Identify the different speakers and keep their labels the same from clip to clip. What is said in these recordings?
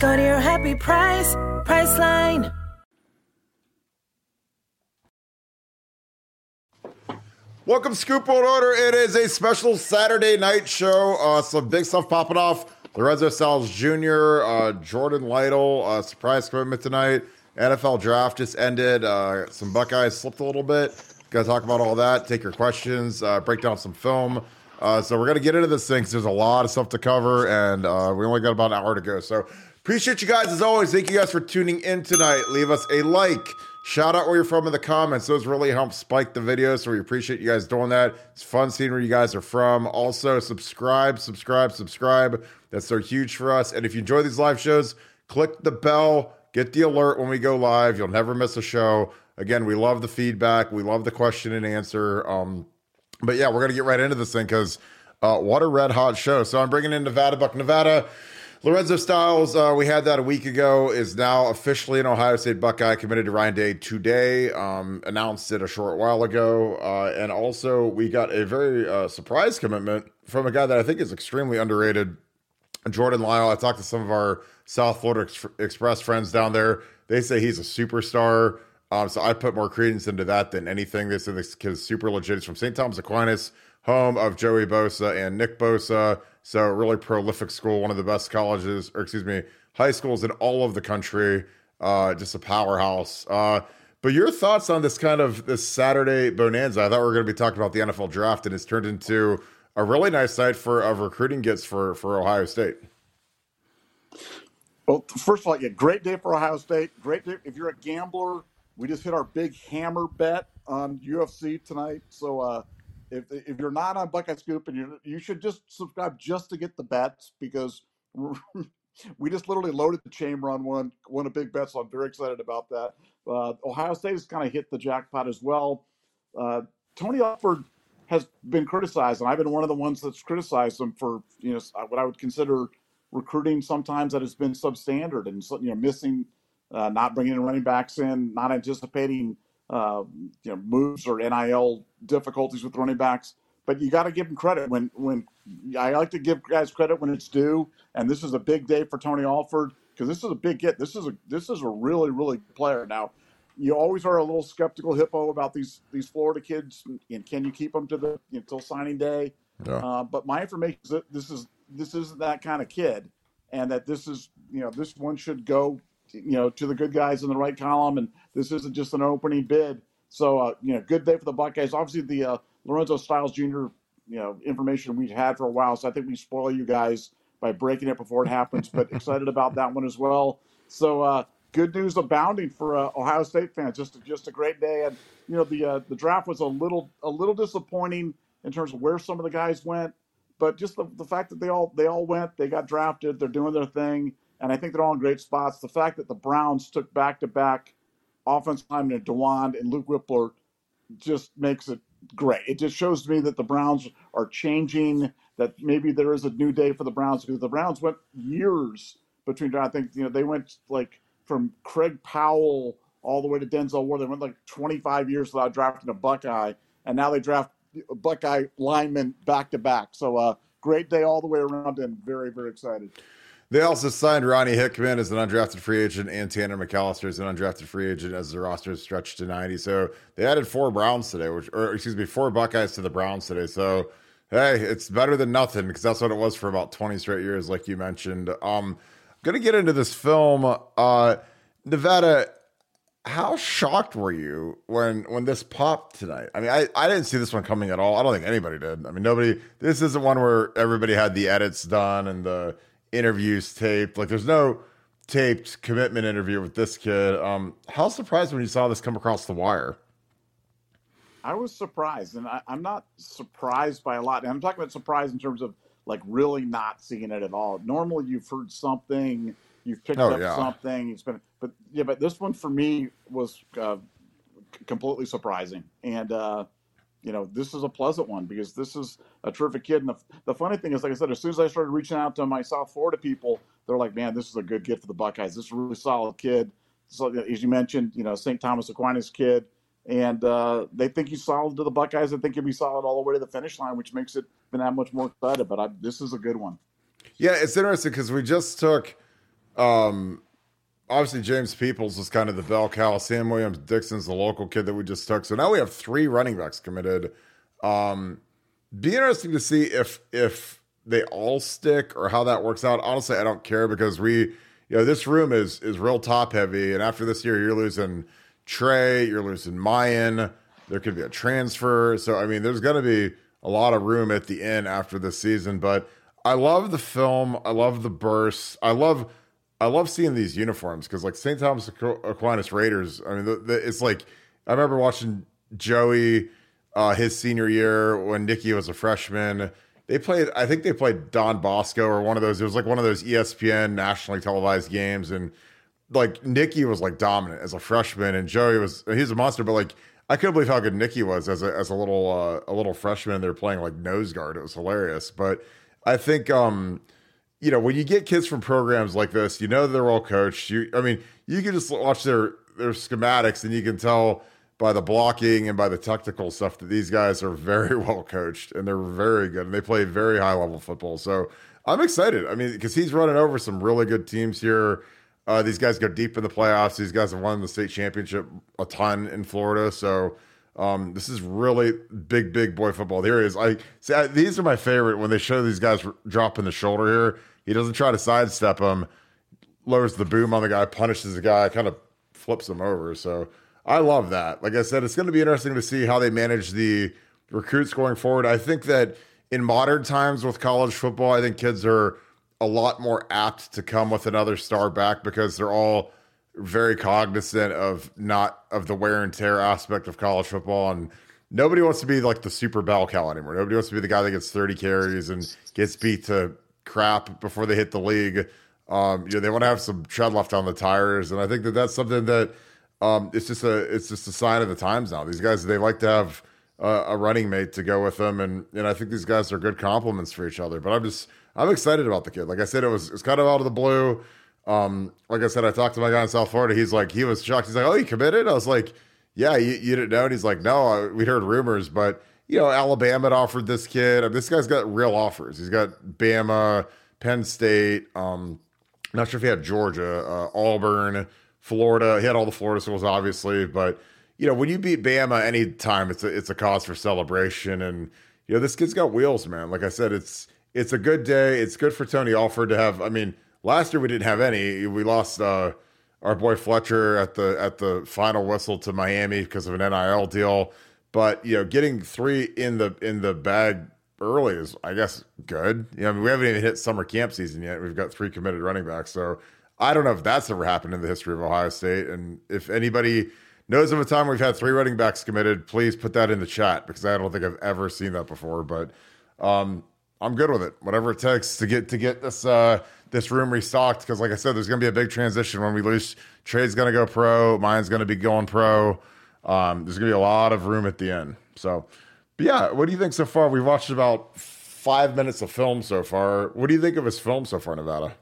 Speaker 1: Go to your happy price, Priceline.
Speaker 2: Welcome, Scoop World Order. It is a special Saturday night show. Uh, some big stuff popping off. Lorenzo Styles Jr., uh, Jordan Lytle, uh, surprise commitment tonight. NFL draft just ended. Uh, some Buckeyes slipped a little bit. Gonna talk about all that. Take your questions. Uh, break down some film. Uh, so we're gonna get into this thing because there's a lot of stuff to cover, and uh, we only got about an hour to go. So appreciate you guys as always. Thank you guys for tuning in tonight. Leave us a like. Shout out where you're from in the comments. Those really help spike the video, so we appreciate you guys doing that. It's fun seeing where you guys are from. Also, subscribe, subscribe, subscribe. That's so huge for us. And if you enjoy these live shows, click the bell, get the alert when we go live. You'll never miss a show. Again, we love the feedback. We love the question and answer. Um, but yeah, we're gonna get right into this thing because uh, what a red hot show. So I'm bringing in Nevada Buck Nevada. Lorenzo Styles, uh, we had that a week ago, is now officially an Ohio State Buckeye, committed to Ryan Day today. Um, announced it a short while ago. Uh, and also, we got a very uh, surprise commitment from a guy that I think is extremely underrated, Jordan Lyle. I talked to some of our South Florida Ex- Express friends down there. They say he's a superstar. Um, so I put more credence into that than anything. They say this kid is super legit. He's from St. Thomas Aquinas, home of Joey Bosa and Nick Bosa. So really prolific school, one of the best colleges, or excuse me, high schools in all of the country. Uh, just a powerhouse. Uh, but your thoughts on this kind of this Saturday bonanza? I thought we were going to be talking about the NFL draft, and it's turned into a really nice night for of recruiting gets for for Ohio State.
Speaker 3: Well, first of all, yeah, great day for Ohio State. Great day if you're a gambler. We just hit our big hammer bet on UFC tonight. So uh, if if you're not on Buckeye Scoop and you you should just subscribe just to get the bets because we just literally loaded the chamber on one won a big bet. So I'm very excited about that. Uh, Ohio State has kind of hit the jackpot as well. Uh, Tony Alford has been criticized, and I've been one of the ones that's criticized him for you know what I would consider recruiting sometimes that has been substandard and you know missing, uh, not bringing in running backs in, not anticipating uh, you know moves or NIL difficulties with running backs. But you got to give him credit when when I like to give guys credit when it's due, and this is a big day for Tony Alford because this is a big get. This is a this is a really really good player. Now, you always are a little skeptical, hippo, about these these Florida kids, and can you keep them to the until signing day?
Speaker 2: Yeah.
Speaker 3: Uh, but my information is that this is this isn't that kind of kid, and that this is you know this one should go you know to the good guys in the right column, and this isn't just an opening bid. So uh, you know, good day for the Buckeyes. Obviously, the uh, Lorenzo Styles Jr. you know information we've had for a while, so I think we spoil you guys by breaking it before it happens. But excited about that one as well. So uh, good news abounding for uh, Ohio State fans. Just a, just a great day, and you know the uh, the draft was a little a little disappointing in terms of where some of the guys went, but just the, the fact that they all they all went, they got drafted, they're doing their thing, and I think they're all in great spots. The fact that the Browns took back to back offensive linemen in Dawand and Luke Wypler just makes it great. It just shows me that the Browns are changing. That maybe there is a new day for the Browns because the Browns went years between. I think you know they went like from Craig Powell all the way to Denzel Ward. They went like 25 years without drafting a Buckeye, and now they draft a Buckeye linemen back to back. So uh, great day all the way around, and very very excited.
Speaker 2: They also signed Ronnie Hickman as an undrafted free agent and Tanner McCalister as an undrafted free agent as the roster stretched to 90. So they added four Browns today, which, or excuse me, four Buckeyes to the Browns today. So, hey, it's better than nothing because that's what it was for about 20 straight years, like you mentioned. Um, I'm going to get into this film. Uh, Nevada, how shocked were you when when this popped tonight? I mean, I, I didn't see this one coming at all. I don't think anybody did. I mean, nobody, this isn't one where everybody had the edits done and the, interviews taped. Like there's no taped commitment interview with this kid. Um, how surprised when you saw this come across the wire?
Speaker 3: I was surprised, and I, am not surprised by a lot. And I'm talking about surprise in terms of like really not seeing it at all. Normally, you've heard something, you've picked oh, up yeah. something. It's been, but yeah, but this one for me was uh, completely surprising, and uh, you know, this is a pleasant one because this is a terrific kid. And the, the funny thing is, like I said, as soon as I started reaching out to my South Florida people, they're like, man, this is a good kid for the Buckeyes. This is a really solid kid. So, as you mentioned, you know, St. Thomas Aquinas kid. And uh, they think he's solid to the Buckeyes. I think he'll be solid all the way to the finish line, which makes it been that much more excited. But I, this is a good one.
Speaker 2: Yeah, it's interesting because we just took um, obviously James Peoples was kind of the bell cow. Sam Williams Dixon's the local kid that we just took. So now we have three running backs committed. Um, be interesting to see if if they all stick or how that works out. Honestly, I don't care because we, you know, this room is is real top heavy, and after this year, you're losing Trey, you're losing Miyan. There could be a transfer, so I mean, there's going to be a lot of room at the end after this season. But I love the film. I love the bursts. I love I love seeing these uniforms because like St. Thomas Aquinas Raiders. I mean, the, the, it's like I remember watching Joey uh, his senior year when Nikki was a freshman. They played. I think they played Don Bosco or one of those. It was like one of those ESPN nationally televised games, and like Nikki was like dominant as a freshman, and Joey was he's a monster. But like I couldn't believe how good Nikki was as a as a little uh, a little freshman. They're playing like nose guard. It was hilarious. But I think um you know, when you get kids from programs like this, you know they're all coached. You, I mean, you can just watch their their schematics and you can tell by the blocking and by the technical stuff that these guys are very well coached and they're very good and they play very high level football. So I'm excited. I mean, because he's running over some really good teams here. Uh, these guys go deep in the playoffs. These guys have won the state championship a ton in Florida. So um, this is really big, big boy football. Here is. I see. I, these are my favorite when they show these guys dropping the shoulder here he doesn't try to sidestep him, lowers the boom on the guy, punishes the guy, kind of flips him over. So I love that. Like I said, it's going to be interesting to see how they manage the recruits going forward. I think that in modern times with college football, I think kids are a lot more apt to come with another star back because they're all very cognizant of not of the wear and tear aspect of college football and nobody wants to be like the super bell cow anymore. Nobody wants to be the guy that gets 30 carries and gets beat to crap before they hit the league. Um, you know, they want to have some tread left on the tires, and I think that that's something that um, it's just a it's just a sign of the times now. These guys they like to have a running mate to go with them, and and I think these guys are good complements for each other. But I'm just I'm excited about the kid. Like I said, it was it's kind of out of the blue. Um, like I said, I talked to my guy in South Florida. He's like he was shocked. He's like, oh, he committed? I was like, yeah, you, you didn't know. And he's like, no, we heard rumors, but you know, Alabama had offered this kid. I mean, this guy's got real offers. He's got Bama, Penn State. Um, not sure if he had Georgia, uh, Auburn, Florida. He had all the Florida schools, obviously. But you know, when you beat Bama anytime, it's a it's a cause for celebration. And you know, this kid's got wheels, man. Like I said, it's it's a good day. It's good for Tony Alford to have. I mean, last year we didn't have any. We lost uh, our boy Fletcher at the at the final whistle to Miami because of an NIL deal. But you know, getting three in the in the bag early is, I guess, good. You know, I mean, we haven't even hit summer camp season yet. We've got three committed running backs, so I don't know if that's ever happened in the history of Ohio State. And if anybody knows of a time we've had three running backs committed, please put that in the chat because I don't think I've ever seen that before. But um, I'm good with it. Whatever it takes to get to get this uh, this room restocked. Because like I said, there's going to be a big transition when we lose. Trade's going to go pro. Mine's going to be going pro. Um, there's going to be a lot of room at the end. So, but yeah, what do you think so far? We've watched about five minutes of film so far. What do you think of his film so far, Nevada?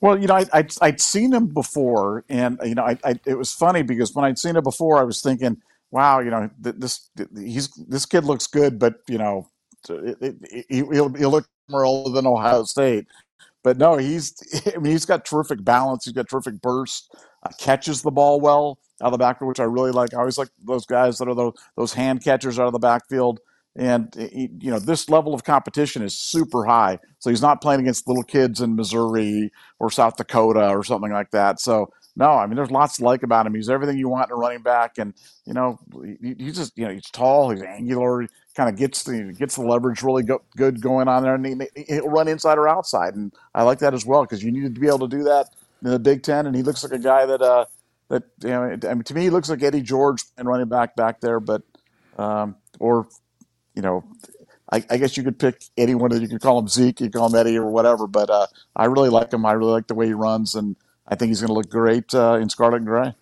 Speaker 3: Well, you know, I, I'd, I'd seen him before, and you know, I, I, it was funny because when I'd seen it before, I was thinking, "Wow, you know, this he's this kid looks good, but you know, it, it, he, will he'll look more older than Ohio State." But no, he's I mean, he's got terrific balance. He's got terrific burst. Uh, catches the ball well out of the backfield, which I really like. I always like those guys that are those, those hand catchers out of the backfield. And he, you know, this level of competition is super high. So he's not playing against little kids in Missouri or South Dakota or something like that. So no, I mean, there's lots to like about him. He's everything you want in a running back, and you know, he, he's just you know, he's tall, he's angular, he kind of gets the gets the leverage really go, good going on there, and he, he'll run inside or outside, and I like that as well because you needed to be able to do that in the Big Ten, and he looks like a guy that uh that you know, I mean, to me, he looks like Eddie George and running back back there, but um, or you know, I, I, guess you could pick anyone that you could call him Zeke, you could call him Eddie or whatever. But uh, I really like him. I really like the way he runs, and I think he's going to look great uh, in scarlet and gray.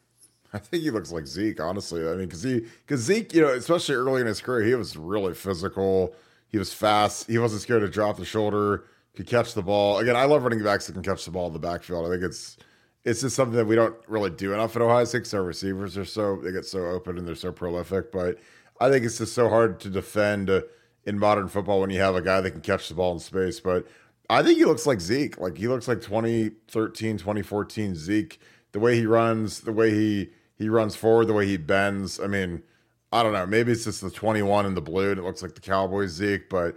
Speaker 2: I think he looks like Zeke, honestly. I mean, because he, because Zeke, you know, especially early in his career, he was really physical. He was fast. He wasn't scared to drop the shoulder. Could catch the ball. Again, I love running backs that can catch the ball in the backfield. I think it's it's just something that we don't really do enough at Ohio State. So receivers are so they get so open and they're so prolific, but I think it's just so hard to defend uh, in modern football when you have a guy that can catch the ball in space. But I think he looks like Zeke. Like he looks like 2013, 2014 Zeke. The way he runs, the way he he runs forward, the way he bends. I mean, I don't know. Maybe it's just the 21 in the blue and it looks like the Cowboys Zeke, but.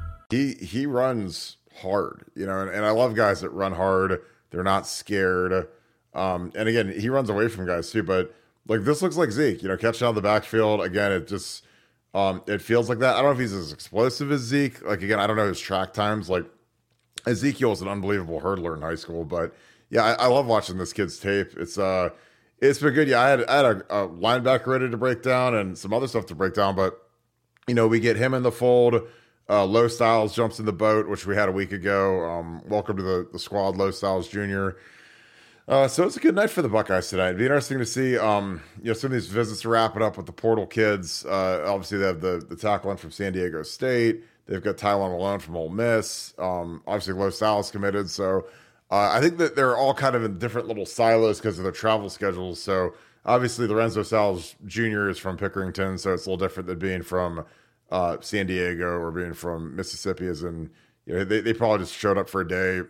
Speaker 2: he he runs hard, you know, and, and, I love guys that run hard. They're not scared. Um, and again, he runs away from guys too, but like this looks like Zeke, you know, catching out the backfield. Again, it just um, it feels like that. I don't know if he's as explosive as Zeke. Like again, I don't know his track times. Like Ezekiel was an unbelievable hurdler in high school, but yeah, I, I love watching this kid's tape. It's uh it's been good. Yeah, I had I had a, a linebacker ready to break down and some other stuff to break down, but you know, we get him in the fold. Uh, Low Styles jumps in the boat, which we had a week ago. Um, welcome to the, the squad, Low Styles Jr. Uh, so it's a good night for the Buckeyes tonight. It'd be interesting to see, um, you know, some of these visits are wrapping up with the portal kids. Uh, obviously, they have the the tackle in from San Diego State. They've got Tyler Malone from Ole Miss. Um, obviously, Low Styles committed. So uh, I think that they're all kind of in different little silos because of their travel schedules. So obviously, Lorenzo Styles Jr. is from Pickerington, so it's a little different than being from uh, San Diego or being from Mississippi, is in you know they, they probably just showed up for a day,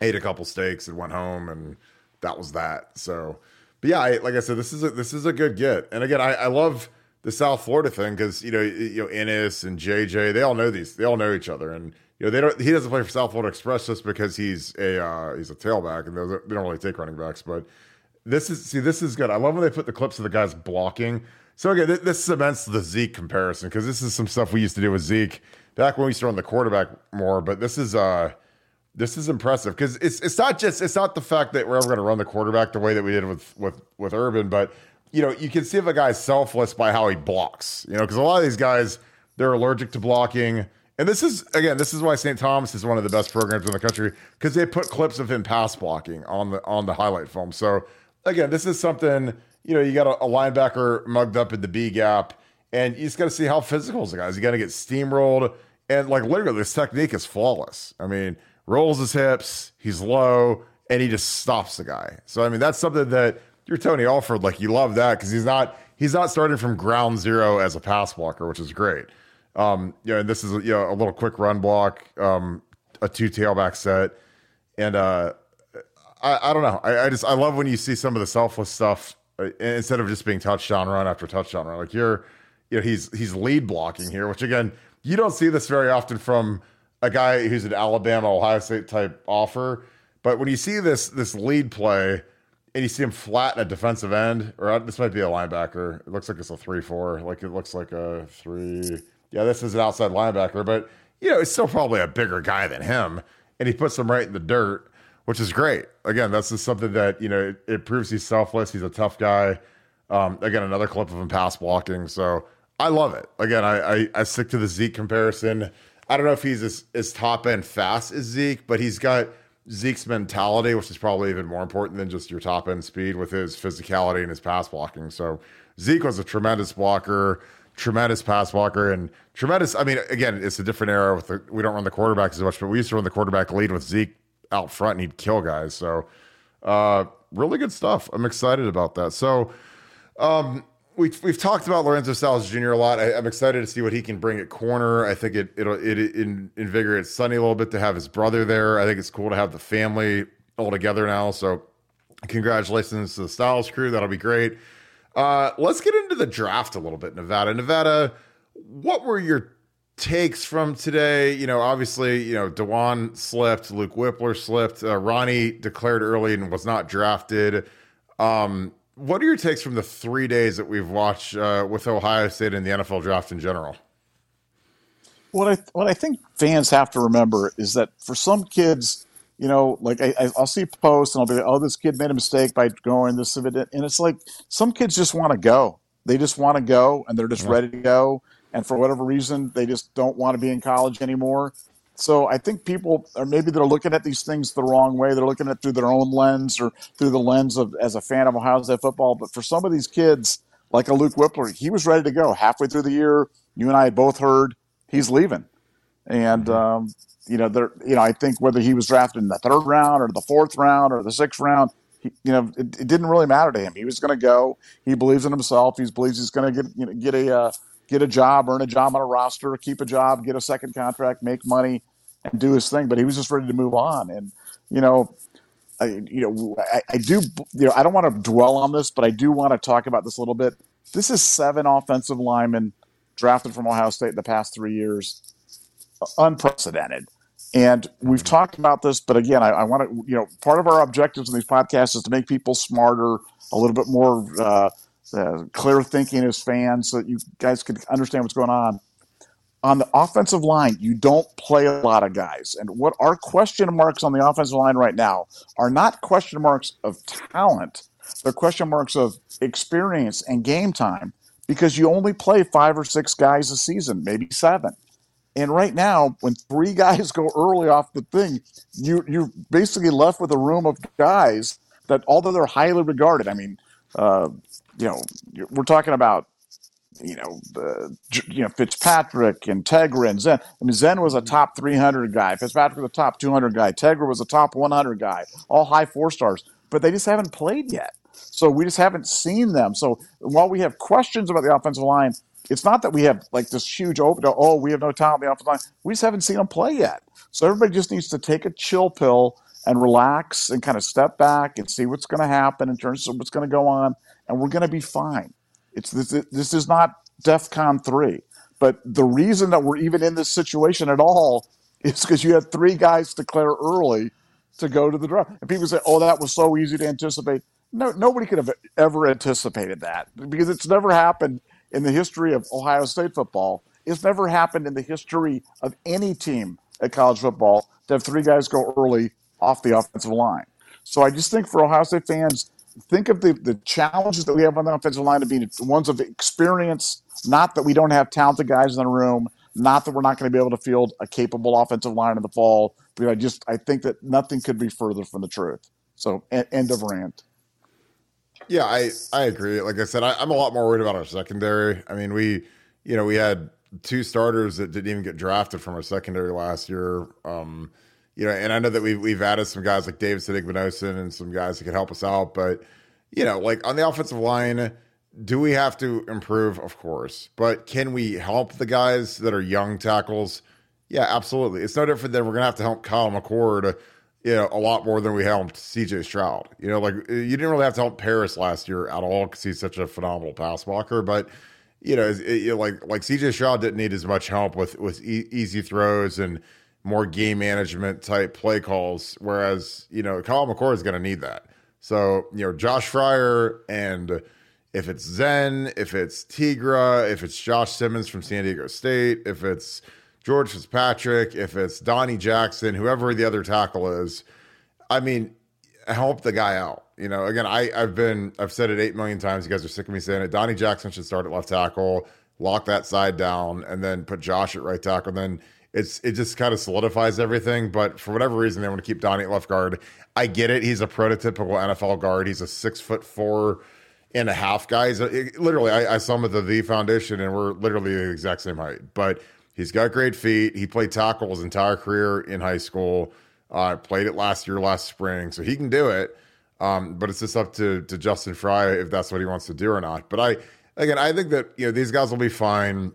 Speaker 2: ate a couple steaks, and went home, and that was that. So, but yeah, I, like I said, this is a, this is a good get. And again, I, I love the South Florida thing because you know you know Ennis and JJ, they all know these, they all know each other, and you know they don't. He doesn't play for South Florida Express just because he's a uh, he's a tailback, and they don't really take running backs, but. This is see, this is good. I love when they put the clips of the guys blocking so again, th- this cements the Zeke comparison because this is some stuff we used to do with Zeke back when we used to run the quarterback more. But this is uh, this is impressive because it's it's not just it's not the fact that we're ever going to run the quarterback the way that we did with with with Urban, but you know you can see if a guy's selfless by how he blocks. You know, because a lot of these guys they're allergic to blocking. And this is again, this is why St. Thomas is one of the best programs in the country because they put clips of him pass blocking on the on the highlight film. So again, this is something you know, you got a, a linebacker mugged up in the B gap, and you just got to see how physical is the guy. Is he going to get steamrolled? And like literally, this technique is flawless. I mean, rolls his hips, he's low, and he just stops the guy. So I mean, that's something that you're Tony Alford, like you love that because he's not he's not starting from ground zero as a pass blocker, which is great. Um, you know, and this is you know a little quick run block, um, a two tailback set, and uh, I, I don't know. I, I just I love when you see some of the selfless stuff instead of just being touchdown run after touchdown run. Like you're, you know, he's he's lead blocking here, which again you don't see this very often from a guy who's an Alabama Ohio State type offer. But when you see this this lead play and you see him flatten a defensive end, or uh, this might be a linebacker. It looks like it's a three four. Like it looks like a three. Yeah, this is an outside linebacker, but you know it's still probably a bigger guy than him, and he puts him right in the dirt, which is great. Again, that's just something that you know it, it proves he's selfless. He's a tough guy. Um, again, another clip of him pass blocking. So I love it. Again, I, I, I stick to the Zeke comparison. I don't know if he's as, as top end fast as Zeke, but he's got Zeke's mentality, which is probably even more important than just your top end speed with his physicality and his pass blocking. So Zeke was a tremendous blocker, tremendous pass blocker, and tremendous. I mean, again, it's a different era with the, we don't run the quarterback as much, but we used to run the quarterback lead with Zeke out front and he'd kill guys. So uh, really good stuff. I'm excited about that. So um, we've we've talked about Lorenzo Styles Jr. a lot. I, am excited to see what he can bring at corner. I think it it'll it, it invigorates Sonny a little bit to have his brother there. I think it's cool to have the family all together now. So congratulations to the Styles crew. That'll be great. Uh, let's get into the draft a little bit, Nevada. Nevada, what were your takes from today? You know, obviously, you know, Dawand slipped, Luke Wypler slipped, uh, Ronnie declared early and was not drafted. Um, what are your takes from the three days that we've watched uh, with Ohio State and the NFL draft in general?
Speaker 3: What I what I think fans have to remember is that for some kids, you know, like I, will see posts and I'll be like, "Oh, this kid made a mistake by going this," and it's like some kids just want to go. They just want to go, and they're just yeah. ready to go. And for whatever reason, they just don't want to be in college anymore. So I think people are maybe they're looking at these things the wrong way. They're looking at it through their own lens or through the lens of as a fan of Ohio State football. But for some of these kids, like a Luke Wypler, he was ready to go halfway through the year. You and I had both heard he's leaving, and mm-hmm. um, you know, there, you know, I think whether he was drafted in the third round or the fourth round or the sixth round, he, you know, it, it, didn't really matter to him. He was going to go. He believes in himself. He believes he's going to get you know, get a uh, get a job, earn a job on a roster, keep a job, get a second contract, make money, and do his thing. But he was just ready to move on. And you know, I, you know, I, I do. You know, I don't want to dwell on this, but I do want to talk about this a little bit. This is seven offensive linemen drafted from Ohio State in the past three years, unprecedented. And we've talked about this, but again, I, I want to, you know, part of our objectives in these podcasts is to make people smarter, a little bit more uh, uh, clear thinking as fans so that you guys can understand what's going on. On the offensive line, you don't play a lot of guys. And what our question marks on the offensive line right now are not question marks of talent, they're question marks of experience and game time because you only play five or six guys a season, maybe seven. And right now, when three guys go early off the thing, you you're basically left with a room of guys that, although they're highly regarded, I mean, uh, you know, we're talking about, you know, the, you know Fitzpatrick and Tegra and Zen. I mean, Zen was a mm-hmm. top 300 guy. Fitzpatrick was a top 200 guy. Tegra was a top 100 guy. All high four stars, but they just haven't played yet. So we just haven't seen them. So while we have questions about the offensive line, it's not that we have like this huge open. Oh, oh we have no talent in the offensive line. We just haven't seen them play yet. So everybody just needs to take a chill pill and relax and kind of step back and see what's going to happen in terms of what's going to go on, and we're going to be fine. It's this, this is not DEFCON three, but the reason that we're even in this situation at all is because you had three guys declare early to go to the draft, and people say, "Oh, that was so easy to anticipate." No, nobody could have ever anticipated that because it's never happened in the history of Ohio State football. It's never happened in the history of any team at college football to have three guys go early off the offensive line. So I just think for Ohio State fans, think of the, the challenges that we have on the offensive line to be ones of experience, not that we don't have talented guys in the room, not that we're not going to be able to field a capable offensive line in the fall. But I just I think that nothing could be further from the truth. So end of rant.
Speaker 2: Yeah, I I agree. Like I said, I, am a lot more worried about our secondary. I mean, we you know we had two starters that didn't even get drafted from our secondary last year. Um, you know, and I know that we've we've added some guys like David Igbinosun and some guys that could help us out, but you know, like on the offensive line, do we have to improve? Of course, but can we help the guys that are young tackles? Yeah, absolutely. It's no different than we're gonna have to help Kyle McCord you know, a lot more than we helped CJ Stroud. You know, like you didn't really have to help Paris last year at all because he's such a phenomenal pass blocker. But you know, it, it, like like CJ Stroud didn't need as much help with with e- easy throws and more game management type play calls. Whereas you know, Kyle McCord is going to need that. So you know, Josh Fryar and if it's Zen, if it's Tegra, if it's Josh Simmons from San Diego State, if it's George Fitzpatrick, if it's Donnie Jackson, whoever the other tackle is, I mean, help the guy out. You know, again, I, I've been, I've said it eight million times. You guys are sick of me saying it. Donnie Jackson should start at left tackle, lock that side down, and then put Josh at right tackle. And then it's it just kind of solidifies everything. But for whatever reason, they want to keep Donnie at left guard. I get it. He's a prototypical NFL guard. He's a six foot four and a half guy. He's a, literally, I, I saw him at the V Foundation, and we're literally the exact same height. But He's got great feet. He played tackle his entire career in high school. Uh, played it last year, last spring, so he can do it. Um, but it's just up to to Justin Frye if that's what he wants to do or not. But I again, I think that you know these guys will be fine.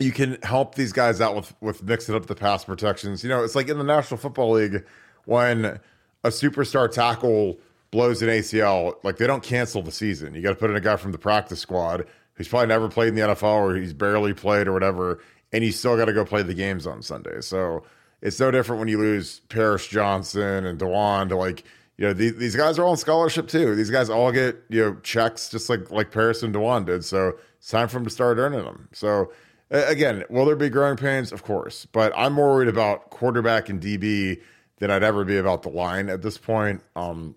Speaker 2: You can help these guys out with with mixing up the pass protections. You know, it's like in the National Football League when a superstar tackle blows an ACL, like they don't cancel the season. You got to put in a guy from the practice squad who's probably never played in the NFL or he's barely played or whatever, and you still got to go play the games on Sunday. So it's no different when you lose Paris Johnson and Dawand to like, you know, these, these guys are all on scholarship too. These guys all get, you know, checks just like like Paris and Dawand did. So it's time for them to start earning them. So again, will there be growing pains? Of course. But I'm more worried about quarterback and DB than I'd ever be about the line at this point. Um,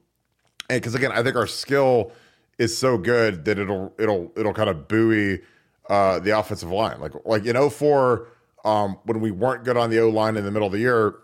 Speaker 2: and because again, I think our skill is so good that it'll it'll it'll kind of buoy uh, the offensive line. Like like in 04, um, when we weren't good on the O line in the middle of the year,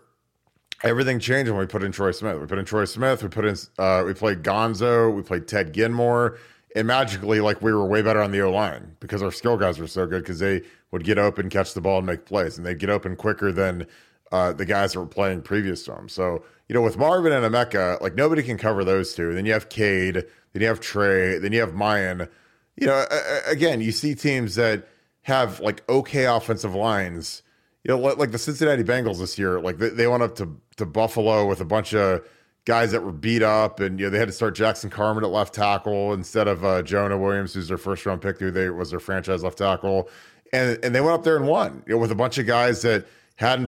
Speaker 2: everything changed when we put in Troy Smith. We put in Troy Smith. We put in uh, we played Gonzo. We played Ted Ginn-Moore. And magically, like we were way better on the O line because our skill guys were so good because they would get open, catch the ball, and make plays, and they'd get open quicker than uh, the guys that were playing previous to them. So you know, with Marvin and Emeka, like nobody can cover those two. Then you have Cade, then you have Trey, then you have Miyan. you know, again, you see teams that have like okay offensive lines. You know, like the Cincinnati Bengals this year, like they, they went up to to Buffalo with a bunch of guys that were beat up, and you know they had to start Jackson Carman at left tackle instead of uh, Jonah Williams, who's their first round pick, who they was their franchise left tackle, and and they went up there and won, you know, with a bunch of guys that hadn't.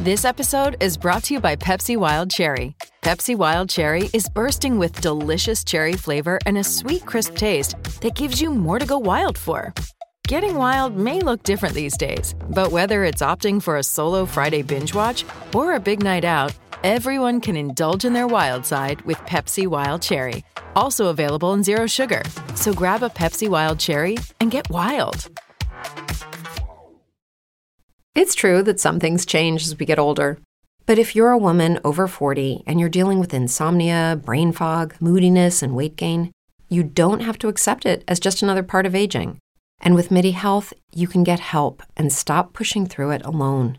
Speaker 4: This episode is brought to you by Pepsi Wild Cherry. Pepsi Wild Cherry is bursting with delicious cherry flavor and a sweet, crisp taste that gives you more to go wild for. Getting wild may look different these days, but whether it's opting for a solo Friday binge watch or a big night out, everyone can indulge in their wild side with Pepsi Wild Cherry. Also available in Zero Sugar. So grab a Pepsi Wild Cherry and get wild.
Speaker 5: It's true that some things change as we get older. But if you're a woman over 40 and you're dealing with insomnia, brain fog, moodiness, and weight gain, you don't have to accept it as just another part of aging. And with MIDI Health, you can get help and stop pushing through it alone.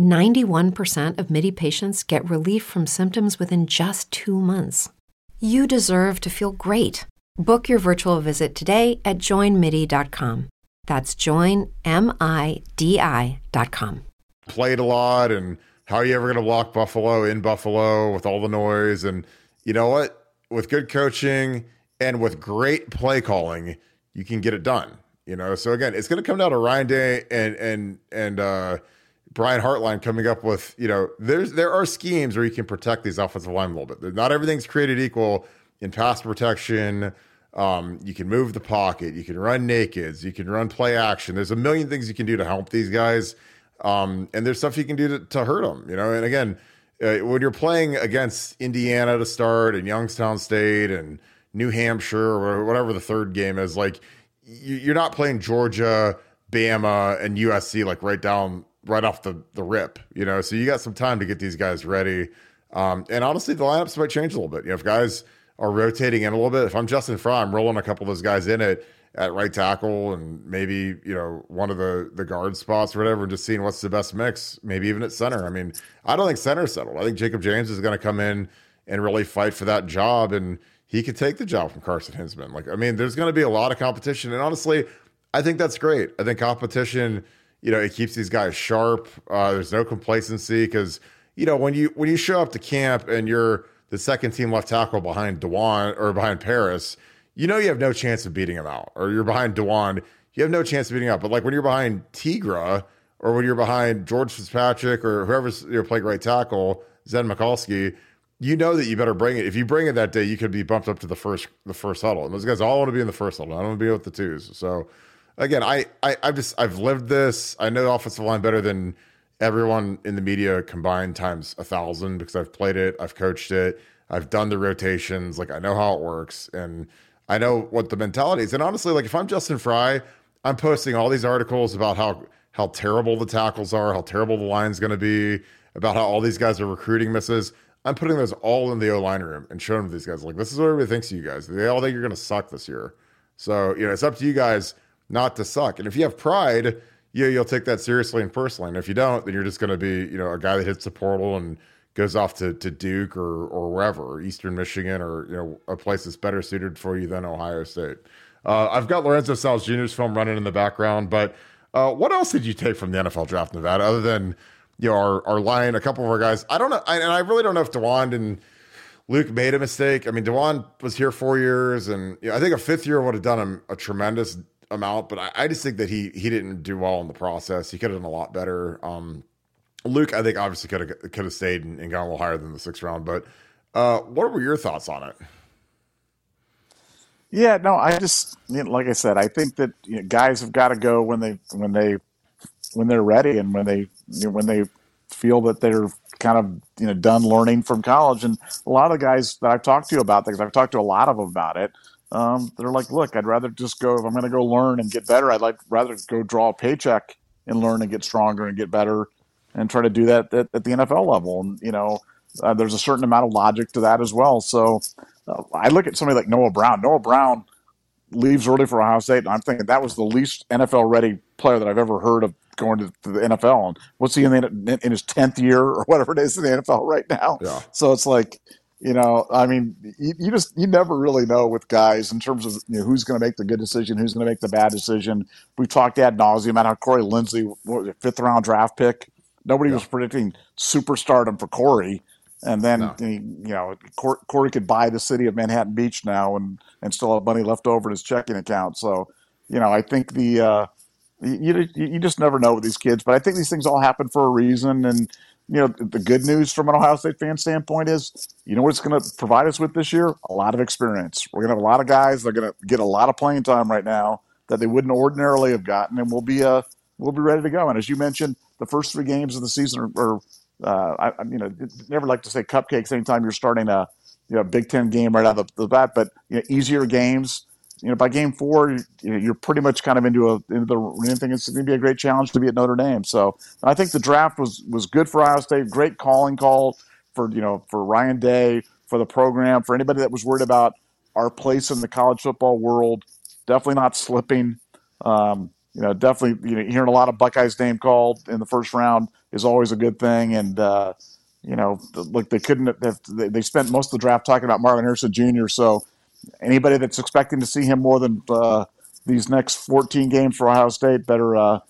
Speaker 5: 91% of MIDI patients get relief from symptoms within just two months. You deserve to feel great. Book your virtual visit today at joinmidi.com. That's joinmidi.com.
Speaker 2: Played a lot, and how are you ever going to block Buffalo in Buffalo with all the noise? And you know what? With good coaching and with great play calling, you can get it done. You know, so again, it's going to come down to Ryan Day and and and uh, Brian Hartline coming up with you know there's there are schemes where you can protect these offensive line a little bit. Not everything's created equal in pass protection um, you can move the pocket. You can run nakeds. You can run play action. There's a million things you can do to help these guys. Um, and there's stuff you can do to, to hurt them, you know. And again, uh, when you're playing against Indiana to start and Youngstown State and New Hampshire or whatever the third game is, like you're not playing Georgia, Bama, and USC like right down right off the the rip, you know. So you got some time to get these guys ready. Um, and honestly, the lineups might change a little bit. You know, if guys are rotating in a little bit, if I'm Justin Frye, I'm rolling a couple of those guys in it at right tackle and maybe you know one of the the guard spots or whatever, and just seeing what's the best mix. Maybe even at center. I mean, I don't think center settled. I think Jacob James is going to come in and really fight for that job, and he could take the job from Carson Hinzman. Like, I mean, there's going to be a lot of competition, and honestly, I think that's great. I think competition, you know, it keeps these guys sharp. Uh, there's no complacency because you know when you when you show up to camp and you're the second team left tackle behind Dawand or behind Paris you know you have no chance of beating him out, or you're behind Dawand, you have no chance of beating out. But like when you're behind Tegra, or when you're behind George Fitzpatrick, or whoever's you know, playing right tackle, Zen Michalski, you know that you better bring it. If you bring it that day, you could be bumped up to the first the first huddle. And those guys all want to be in the first huddle. I don't want to be with the twos. So again, I, I I've just I've lived this. I know offensive line better than everyone in the media combined times a thousand because I've played it, I've coached it, I've done the rotations, like I know how it works. And I know what the mentality is. And honestly, like if I'm Justin Frye, I'm posting all these articles about how how terrible the tackles are, how terrible the line's going to be, about how all these guys are recruiting misses. I'm putting those all in the O line room and showing them these guys. Like this is what everybody thinks of you guys. They all think you're going to suck this year. So you know it's up to you guys not to suck. And if you have pride, you you'll take that seriously and personally. And if you don't, then you're just going to be you know a guy that hits the portal and goes off to, to Duke or or wherever, Eastern Michigan, or you know a place that's better suited for you than Ohio State. Uh, I've got Lorenzo Styles Jr.'s film running in the background, but uh, what else did you take from the NFL draft, Nevada, other than you know our our line, a couple of our guys? I don't know, I, and I really don't know if Dawand and Luke made a mistake. I mean, Dawand was here four years, and you know, I think a fifth year would have done him a tremendous amount, but I, I, just think that he he didn't do well in the process. He could have done a lot better. Um, Luke, I think obviously could have could have stayed and, and, gone a little higher than the sixth round. But uh, what were your thoughts on it?
Speaker 3: Yeah, no, I just you know, like I said, I think that you know, guys have got to go when they when they when they're ready and when they you know, when they feel that they're kind of you know done learning from college. And a lot of the guys that I've talked to about things, I've talked to a lot of them about it. Um, they're like, look, I'd rather just go if I'm going to go learn and get better. I'd like rather go draw a paycheck and learn and get stronger and get better and try to do that at, at the NFL level. And, you know, uh, there's a certain amount of logic to that as well. So uh, I look at somebody like Noah Brown. Noah Brown leaves early for Ohio State, and I'm thinking that was the least NFL ready player that I've ever heard of going to, to the NFL. And what's he in, the, in his 10th year or whatever it is in the NFL right now? Yeah. So it's like, you know, I mean, you, you, just you never really know with guys in terms of you know, who's going to make the good decision, who's going to make the bad decision. We talked ad nauseum about how Corey Linsley, it, fifth round draft pick, Nobody yeah. was predicting superstardom for Corey. And then, no. he, you know, Corey could buy the city of Manhattan Beach now and, and still have money left over in his checking account. So, you know, I think the, uh, you, you just never know with these kids, but I think these things all happen for a reason. And, you know, the good news from an Ohio State fan standpoint is, you know what it's going to provide us with this year? A lot of experience. We're going to have a lot of guys. They're going to get a lot of playing time right now that they wouldn't ordinarily have gotten, and we'll be uh, we'll be ready to go. And as you mentioned, the first three games of the season are, are uh, I, you know, never like to say cupcakes anytime you're starting a you know Big Ten game right out of the, the bat, but you know, easier games. You know, by game four, you're pretty much kind of into a into the anything. It's going to be a great challenge to be at Notre Dame. So I think the draft was was good for Ohio State. Great calling call for you know for Ryan Day for the program for anybody that was worried about our place in the college football world. Definitely not slipping. Um, you know, definitely, you know, hearing a lot of Buckeyes name called in the first round is always a good thing. And, uh, you know, look, they couldn't, have, they spent most of the draft talking about Marvin Harrison Jr. So anybody that's expecting to see him more than uh, these next 14 games for Ohio State better, uh,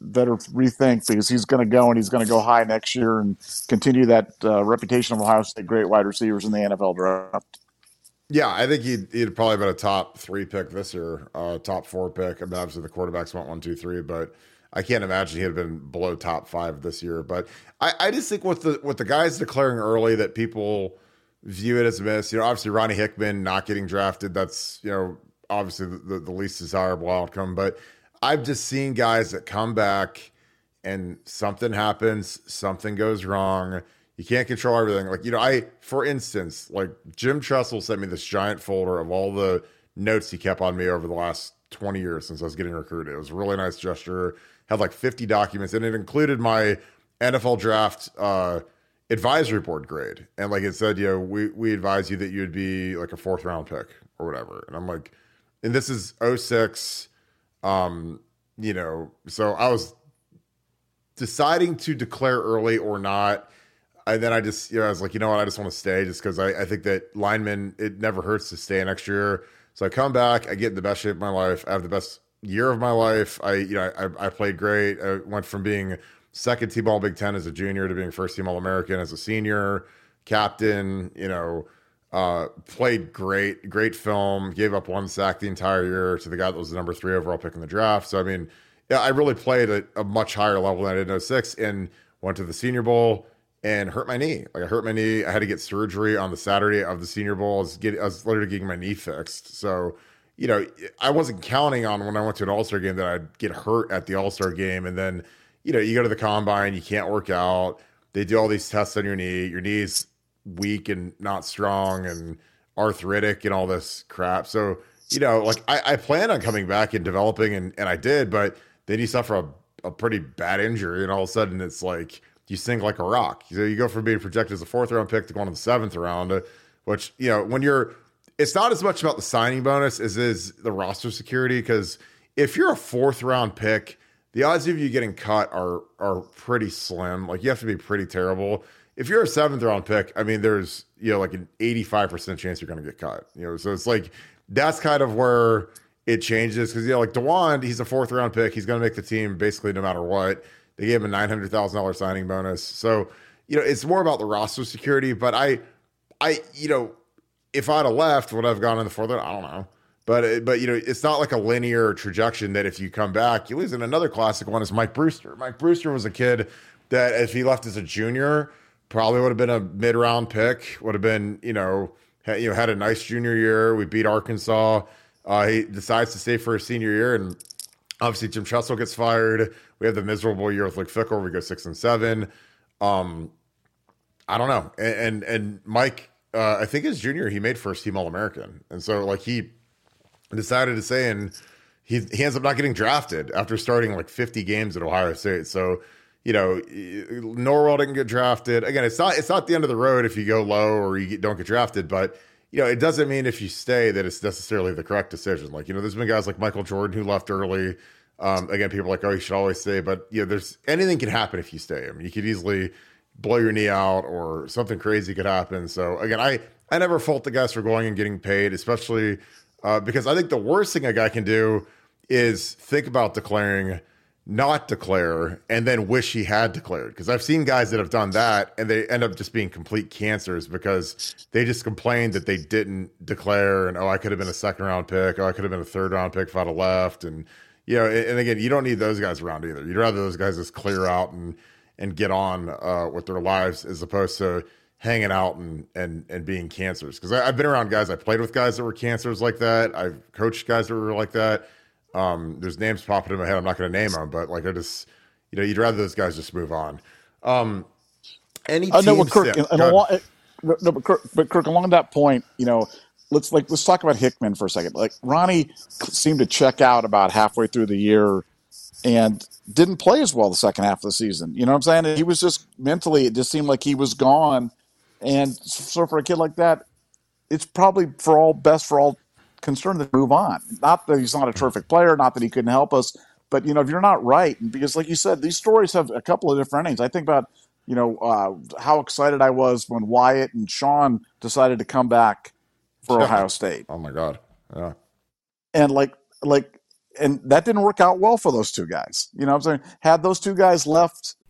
Speaker 3: better rethink because he's going to go and he's going to go high next year and continue that uh, reputation of Ohio State great wide receivers in the NFL draft.
Speaker 2: Yeah, I think he'd, he'd probably been a top three pick this year, uh, top four pick. I mean, obviously the quarterbacks went one, two, three, but I can't imagine he'd have been below top five this year. But I, I just think with the with the guys declaring early that people view it as a miss. You know, obviously Ronnie Hickman not getting drafted. That's you know obviously the, the least desirable outcome. But I've just seen guys that come back and something happens, something goes wrong you can't control everything. Like, you know, I, for instance, like Jim Tressel sent me this giant folder of all the notes he kept on me over the last 20 years since I was getting recruited. It was a really nice gesture. Had like 50 documents, and it included my NFL draft, uh, advisory board grade, and like it said, you know, we we advise you that you'd be like a fourth round pick or whatever, and I'm like, and this is 06, um, you know, so I was deciding to declare early or not. And then I just, you know, I was like, you know what, I just want to stay just because I, I think that linemen, it never hurts to stay next year. So I come back, I get in the best shape of my life, I have the best year of my life. I, you know, I, I played great. I went from being second team All Big Ten as a junior to being first team All American as a senior, captain. You know, uh, played great, great film. Gave up one sack the entire year to the guy that was the number three overall pick in the draft. So I mean, yeah, I really played at a much higher level than I did in 06 and went to the Senior Bowl and hurt my knee. Like I hurt my knee. I had to get surgery on the Saturday of the Senior Bowl. I was, getting, I was literally getting my knee fixed. So you know, I wasn't counting on when I went to an All Star game that I'd get hurt at the All Star game, and then you know, you go to the combine, you can't work out. They do all these tests on your knee. Your knee's weak and not strong and arthritic and all this crap. So, you know, like I, I plan on coming back and developing, and, and I did, but then you suffer a, a pretty bad injury, and all of a sudden it's like you sink like a rock. So you go from being projected as a fourth round pick to going to the seventh round, which, you know, when you're it's not as much about the signing bonus as is the roster security. Because if you're a fourth round pick, the odds of you getting cut are are pretty slim. Like you have to be pretty terrible. If you're a seventh round pick, I mean, there's you know like an 85 percent chance you're going to get cut. You know, so it's like that's kind of where it changes because you know like Dawand, he's a fourth round pick. He's going to make the team basically no matter what. They gave him a nine hundred thousand dollars signing bonus. So you know it's more about the roster security. But I, I you know if I'd have left, would I have gone in the fourth? I don't know. But but you know, it's not like a linear trajectory that if you come back, you lose. And another classic one is Mike Brewster. Mike Brewster was a kid that if he left as a junior, probably would have been a mid round pick. Would have been you know had, you know had a nice junior year. We beat Arkansas. Uh, he decides to stay for his senior year, and obviously Jim Tressel gets fired. We have the miserable year with Luke Fickell. We go six and seven. Um, I don't know. And and, and Mike uh, I think his junior, he made first team All American, and so like he decided to say, and he he ends up not getting drafted after starting like 50 games at Ohio State. So you know, Norwell didn't get drafted. Again, it's not it's not the end of the road if you go low or you don't get drafted, but you know, it doesn't mean if you stay that it's necessarily the correct decision. Like you know, there's been guys like Michael Jordan who left early. Um, again, people are like, oh, you should always stay, but you know, there's anything can happen if you stay. I mean, you could easily blow your knee out or something crazy could happen. So again, I I never fault the guys for going and getting paid, especially uh, because I think the worst thing a guy can do is think about declaring, not declare, and then wish he had declared. Because I've seen guys that have done that and they end up just being complete cancers because they just complained that they didn't declare and oh, I could have been a second round pick, oh, I could have been a third round pick if I'd have left, and you know, and again, you don't need those guys around either. You'd rather those guys just clear out and and get on uh, with their lives as opposed to hanging out and and and being cancers. Because I've been around guys, I played with guys that were cancers like that. I've coached guys that were like that. Um, there's names popping in my head. I'm not going to name them, but like I just, you know, you'd rather those guys just move on. Um, any
Speaker 3: uh, no, well, Kirk, and, and along, no, but Kirk, but Kirk, along that point, you know, let's like let's talk about Hickman for a second. Like Ronnie seemed to check out about halfway through the year and didn't play as well the second half of the season. You know what I'm saying? He was just mentally, it just seemed like he was gone. And so for a kid like that, it's probably for all best for all concerned to move on. Not that he's not a terrific player, not that he couldn't help us, but you know, if you're not right, because like you said, these stories have a couple of different endings. I think about you know uh, how excited I was when Wyatt and Shaun decided to come back for Ohio State.
Speaker 2: Oh my god, yeah.
Speaker 3: And like like and that didn't work out well for those two guys. You know what I'm saying? Had those two guys left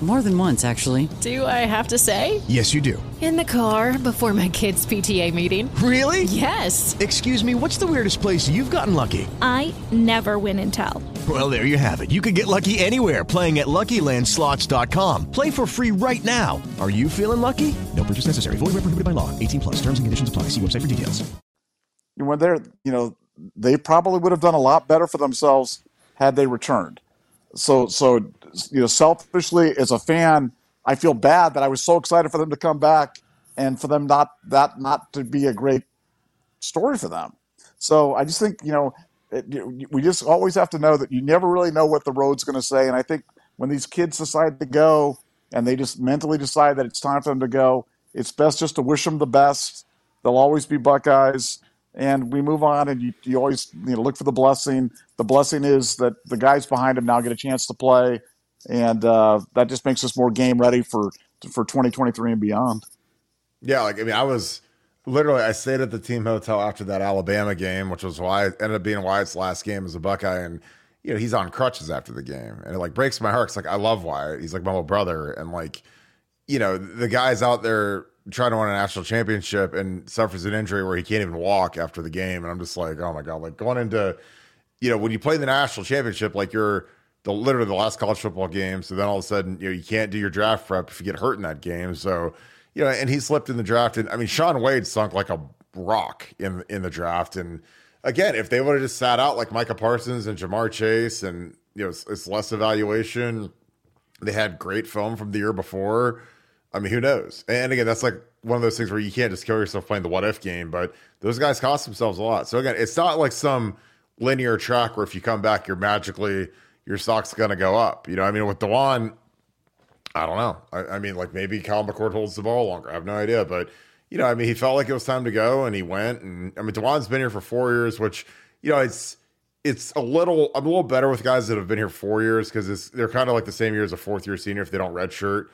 Speaker 6: More than once, actually.
Speaker 7: Do I have to say?
Speaker 8: Yes, you do.
Speaker 7: In the car before my kids' PTA meeting.
Speaker 8: Really?
Speaker 7: Yes.
Speaker 8: Excuse me, what's the weirdest place you've gotten lucky?
Speaker 9: I never win and tell.
Speaker 8: Well, there you have it. You can get lucky anywhere playing at LuckyLandSlots.com. Play for free right now. Are you feeling lucky? No purchase necessary. Void where prohibited by law. 18 plus. Terms and conditions apply. See website for details.
Speaker 3: when they're you know they probably would have done a lot better for themselves had they returned so so you know selfishly as a fan i feel bad that i was so excited for them to come back and for them not that not to be a great story for them. So i just think you know it, we just always have to know that you never really know what the road's going to say. And i think when these kids decide to go and they just mentally decide that it's time for them to go it's best just to wish them the best. They'll always be buckeyes. And we move on and you, you always you know look for the blessing. The blessing is that the guys behind him now get a chance to play and uh, that just makes us more game ready for for 2023 and beyond.
Speaker 2: Yeah, like I mean, I was literally I stayed at the team hotel after that Alabama game, which was why ended up being Wyatt's last game as a Buckeye, and you know he's on crutches after the game, and it like breaks my heart. It's like I love Wyatt; he's like my little brother, and like you know the guy's out there trying to win a national championship and suffers an injury where he can't even walk after the game, and I'm just like, oh my god, like going into you know when you play the national championship, like you're the literally the last college football game, so then all of a sudden you know you can't do your draft prep if you get hurt in that game, so you know, and he slipped in the draft. And I mean, Shaun Wade sunk like a rock in in the draft. And again, if they would have just sat out like Micah Parsons and Ja'Marr Chase, and you know, it's, it's less evaluation. They had great film from the year before. I mean, who knows? And again, that's like one of those things where you can't just kill yourself playing the what if game. But those guys cost themselves a lot. So again, it's not like some linear track where if you come back, you're magically your stock's going to go up. You know, I mean, with Dawand, I don't know. I, I mean, like maybe Kyle McCord holds the ball longer. I have no idea. But, you know, I mean, he felt like it was time to go and he went. And I mean, Dawand's been here for four years, which, you know, it's, it's a little, I'm a little better with guys that have been here four years because they're kind of like the same year as a fourth year senior if they don't redshirt,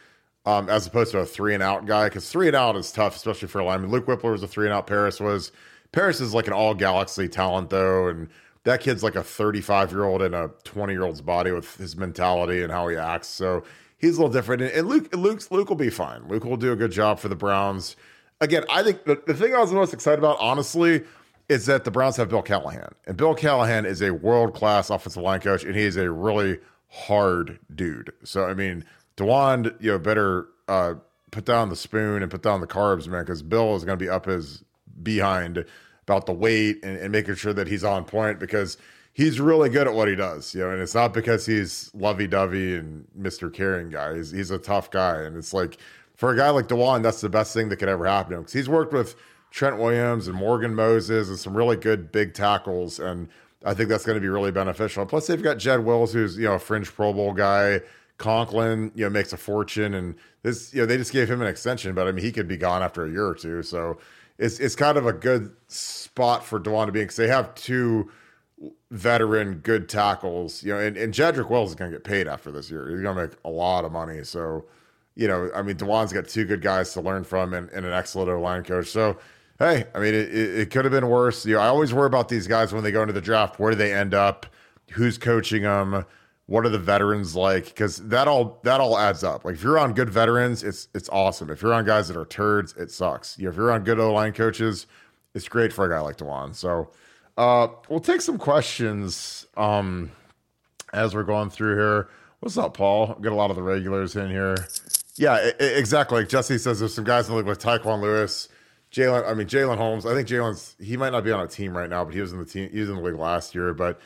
Speaker 2: um, as opposed to a three and out guy. Because three and out is tough, especially for a lineman. Luke Wypler was a three and out. Paris was. Paris is like an all galaxy talent, though. And that kid's like a 35 year old in a 20 year old's body with his mentality and how he acts. So he's a little different. And, Luke, Luke's, Luke will be fine. Luke will do a good job for the Browns. Again, I think the, the thing I was most excited about, honestly, is that the Browns have Bill Callahan. And Bill Callahan is a world class offensive line coach, and he is a really hard dude. So, I mean, Dawand, you know, better uh, put down the spoon and put down the carbs, man, because Bill is going to be up his behind about the weight and, and making sure that he's on point because he's really good at what he does, you know, and it's not because he's lovey dovey and Mr. Caring guy. He's, he's a tough guy. And it's like, for a guy like Dawand, that's the best thing that could ever happen to him because he's worked with Trent Williams and Morgan Moses and some really good big tackles. And I think that's going to be really beneficial. Plus, they've got Jed Wills, who's, you know, a fringe Pro Bowl guy. Conklin, you know, makes a fortune. And this, you know, they just gave him an extension, but I mean, he could be gone after a year or two. So it's, it's kind of a good spot for Dawand to be because they have two veteran good tackles, you know, and, and Jedrick Wills is going to get paid after this year. He's going to make a lot of money. So, you know, I mean, Dawand's got two good guys to learn from and, and an excellent line coach. So, hey, I mean, it, it, it could have been worse. You know, I always worry about these guys when they go into the draft. Where do they end up? Who's coaching them? What are the veterans like? Because that all that all adds up. Like if you're on good veterans, it's it's awesome. If you're on guys that are turds, it sucks. You know, if you're on good O line coaches, it's great for a guy like Dawand. So uh, we'll take some questions um, as we're going through here. What's up, Paul? Got a lot of the regulars in here. Yeah, I- I- exactly. Like Jesse says, there's some guys in the league with Tyquan Lewis, Jalen. I mean, Jalen Holmes. I think Jalen's he might not be on a team right now, but he was in the team. He was in the league last year. But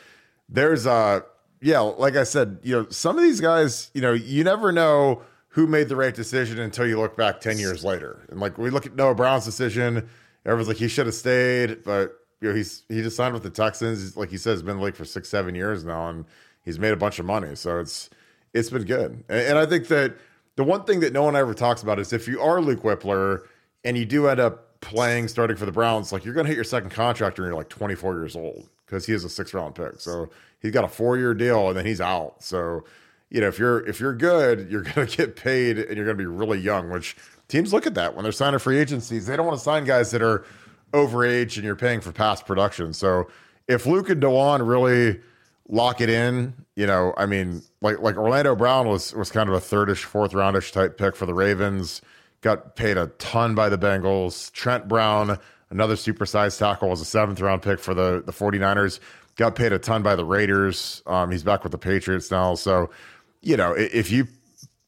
Speaker 2: there's uh, yeah, like I said, you know, some of these guys, you know, you never know who made the right decision until you look back ten years later. And like we look at Noah Brown's decision, everyone's like he should have stayed, but you know, he's he just signed with the Texans. He's, like he said, has been in the league for six, seven years now, and he's made a bunch of money. So it's it's been good. And, and I think that the one thing that no one ever talks about is if you are Luke Wypler and you do end up playing starting for the Browns, like you're to hit your second contract when you're like 24 years old because he is a six round pick. So he's got a four year deal and then he's out. So you know if you're if you're good, you're going to get paid and you're going to be really young. Which teams look at that when they're signing free agencies. They don't want to sign guys that are overage and you're paying for past production. So if Luke and Dawand really lock it in. You know, I mean, like like Orlando Brown was was kind of a thirdish, fourth roundish type pick for the Ravens. Got paid a ton by the Bengals. Trent Brown, another supersized tackle, was a seventh round pick for the the 49ers. Got paid a ton by the Raiders. Um, he's back with the Patriots now. So, you know, if you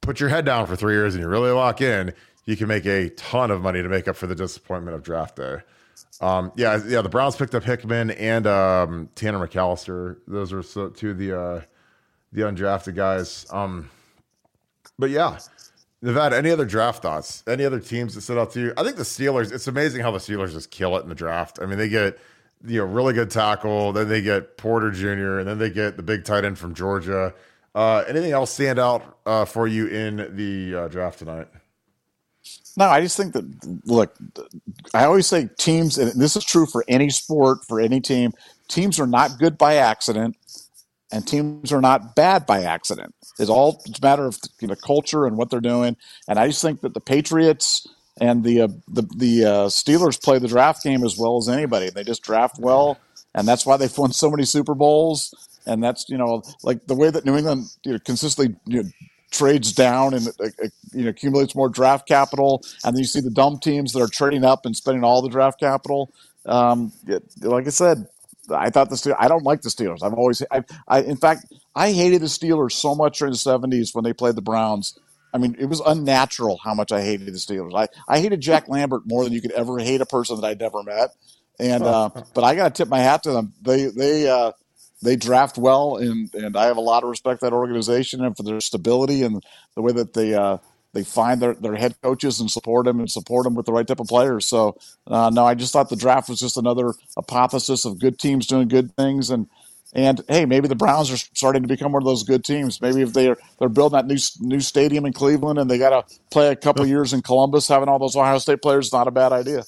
Speaker 2: put your head down for three years and you really lock in, you can make a ton of money to make up for the disappointment of draft day. Um, yeah, yeah. The Browns picked up Hickman and um, Tanner McCalister. Those are so, two of the uh, the undrafted guys. Um, but yeah, Nevada. Any other draft thoughts? Any other teams that stood out to you? I think the Steelers. It's amazing how the Steelers just kill it in the draft. I mean, they get you know really good tackle, then they get Porter Jr., and then they get the big tight end from Georgia. Uh, anything else stand out uh, for you in the uh, draft tonight?
Speaker 3: No, I just think that look, I always say teams, and this is true for any sport, for any team. Teams are not good by accident, and teams are not bad by accident. It's all it's a matter of you know culture and what they're doing. And I just think that the Patriots and the uh, the the uh, Steelers play the draft game as well as anybody. They just draft well, and that's why they've won so many Super Bowls. And that's you know like the way that New England you know, consistently you know, trades down and uh, uh, you know accumulates more draft capital, and then you see the dumb teams that are trading up and spending all the draft capital. Um, like I said, I thought the Steelers. I don't like the Steelers. I've always, I, I, in fact, I hated the Steelers so much during the '70s when they played the Browns. I mean, it was unnatural how much I hated the Steelers. I, I hated Jack Lambert more than you could ever hate a person that I'd never met. And uh, but I got to tip my hat to them. They they uh, they draft well, and and I have a lot of respect for that organization and for their stability and the way that they uh, they find their, their head coaches and support them and support them with the right type of players. So uh, no, I just thought the draft was just another hypothesis of good teams doing good things and. And hey, maybe the Browns are starting to become one of those good teams. Maybe if they're they're building that new new stadium in Cleveland and they got to play a couple years in Columbus, having all those Ohio State players is not a bad idea.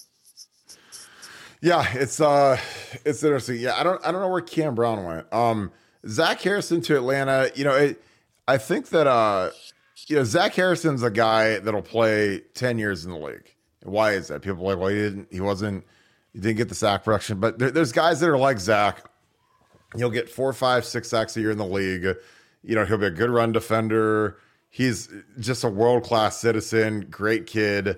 Speaker 2: Yeah, it's uh it's interesting. Yeah, I don't I don't know where Cam Brown went. Um Zach Harrison to Atlanta, you know, it, I think that uh you know, Zach Harrison's a guy that'll play 10 years in the league. Why is that? People are like, well, he didn't he wasn't he didn't get the sack production, but there, there's guys that are like Zach. He'll get four, five, six sacks a year in the league. You know, he'll be a good run defender. He's just a world class citizen, great kid.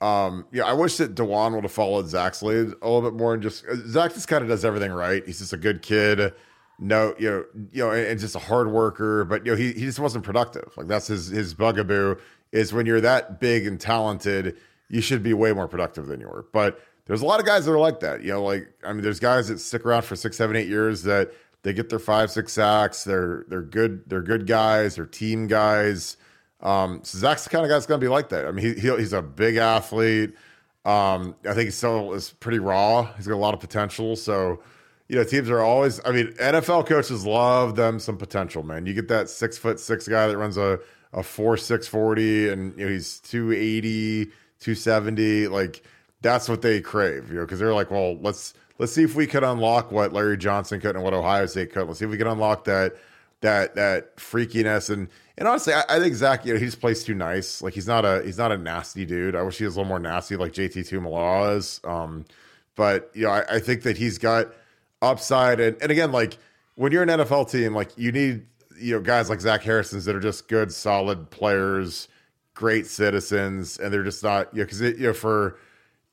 Speaker 2: Um, yeah, I wish that Dawand would have followed Zach's lead a little bit more and just Zach just kind of does everything right. He's just a good kid. No, you know, you know, and, just a hard worker, but you know, he, he just wasn't productive. Like that's his his bugaboo is when you're that big and talented, you should be way more productive than you were. But there's a lot of guys that are like that. You know, like I mean, there's guys that stick around for six, seven, eight years that they get their five, six sacks. They're they're good. They're good guys. They're team guys. Um, so Zach's the kind of guy that's going to be like that. I mean, he, he, he's a big athlete. Um, I think he still is pretty raw. He's got a lot of potential. So, you know, teams are always, I mean, NFL coaches love them some potential, man. You get that six foot six guy that runs a, a four, six forty and, you know, he's 280, 270. Like, that's what they crave, you know, because they're like, well, let's, let's see if we could unlock what Larry Johnson could and what Ohio State could. Let's see if we can unlock that, that, that freakiness. And, and honestly, I, I, think Zach, you know, he just plays too nice. Like he's not a he's not a nasty dude. I wish he was a little more nasty, like JT Tuimoloau is. Um, but you know, I, I, think that he's got upside. And and again, like when you're an NFL team, like you need you know guys like Zach Harrison's that are just good, solid players, great citizens, and they're just not you know because you know for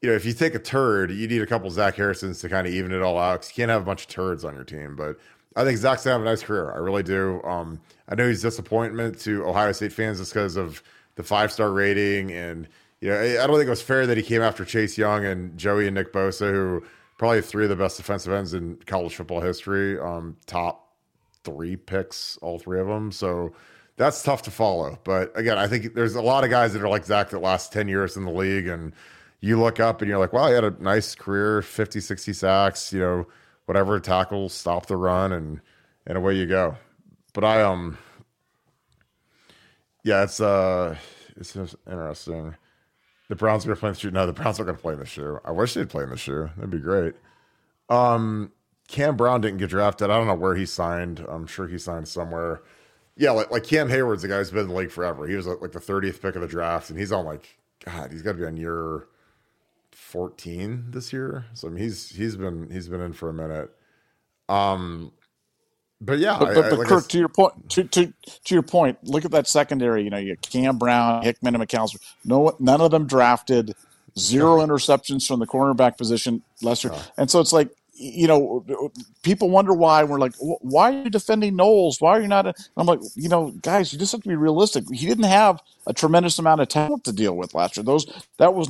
Speaker 2: you know if you take a turd, you need a couple Zach Harrisons to kind of even it all out. Cause you can't have a bunch of turds on your team, but. I think Zach's gonna have a nice career. I really do. Um, I know he's disappointment to Ohio State fans just because of the five star rating, and you know, I don't think it was fair that he came after Chase Young and Joey and Nick Bosa, who probably three of the best defensive ends in college football history. Um, top three picks, all three of them. So that's tough to follow. But again, I think there's a lot of guys that are like Zach that last 10 years in the league. And you look up and you're like, wow, he had a nice career, 50, 60 sacks, you know, whatever tackles, stop the run, and and away you go. But I um, yeah, it's uh, it's interesting. The Browns are going to play in the shoe. No, the Browns are going to play in the shoe. I wish they'd play in the shoe. That'd be great. Um, Cam Brown didn't get drafted. I don't know where he signed. I'm sure he signed somewhere. Yeah, like, like Cam Hayward's a guy who's been in the league forever. He was like the 30th pick of the draft, and he's on like God. He's got to be on year 14 this year. So I mean, he's he's been he's been in for a minute. Um, But yeah,
Speaker 3: but,
Speaker 2: I-
Speaker 3: but,
Speaker 2: I-
Speaker 3: but
Speaker 2: like
Speaker 3: Kirk,
Speaker 2: s-
Speaker 3: to your point, to, to to your point, look at that secondary. You know, you Cam Brown, Hickman, and McCalister. No, none of them drafted. Zero interceptions from the cornerback position, Lester. And so it's like, you know, people wonder why we're like, why are you defending Knowles? Why are you not? A-" I'm like, you know, guys, you just have to be realistic. He didn't have a tremendous amount of talent to deal with last year. Those that was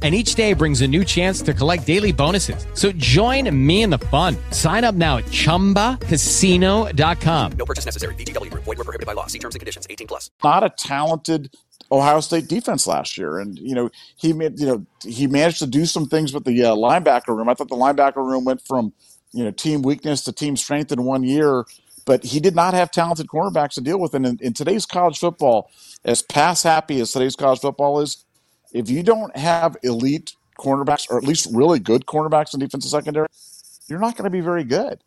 Speaker 10: And each day brings a new chance to collect daily bonuses. So join me in the fun. Sign up now at chumbacasino.com.
Speaker 11: No purchase necessary. VGW Group. Void were prohibited by law. See terms and conditions. 18 plus.
Speaker 3: not a talented Ohio State defense last year, and you know he made you know he managed to do some things with the uh, linebacker room. I thought the linebacker room went from you know team weakness to team strength in one year, but he did not have talented cornerbacks to deal with. And in, in today's college football, as pass happy as today's college football is, if you don't have elite cornerbacks or at least really good cornerbacks in defensive secondary, you're not going to be very good.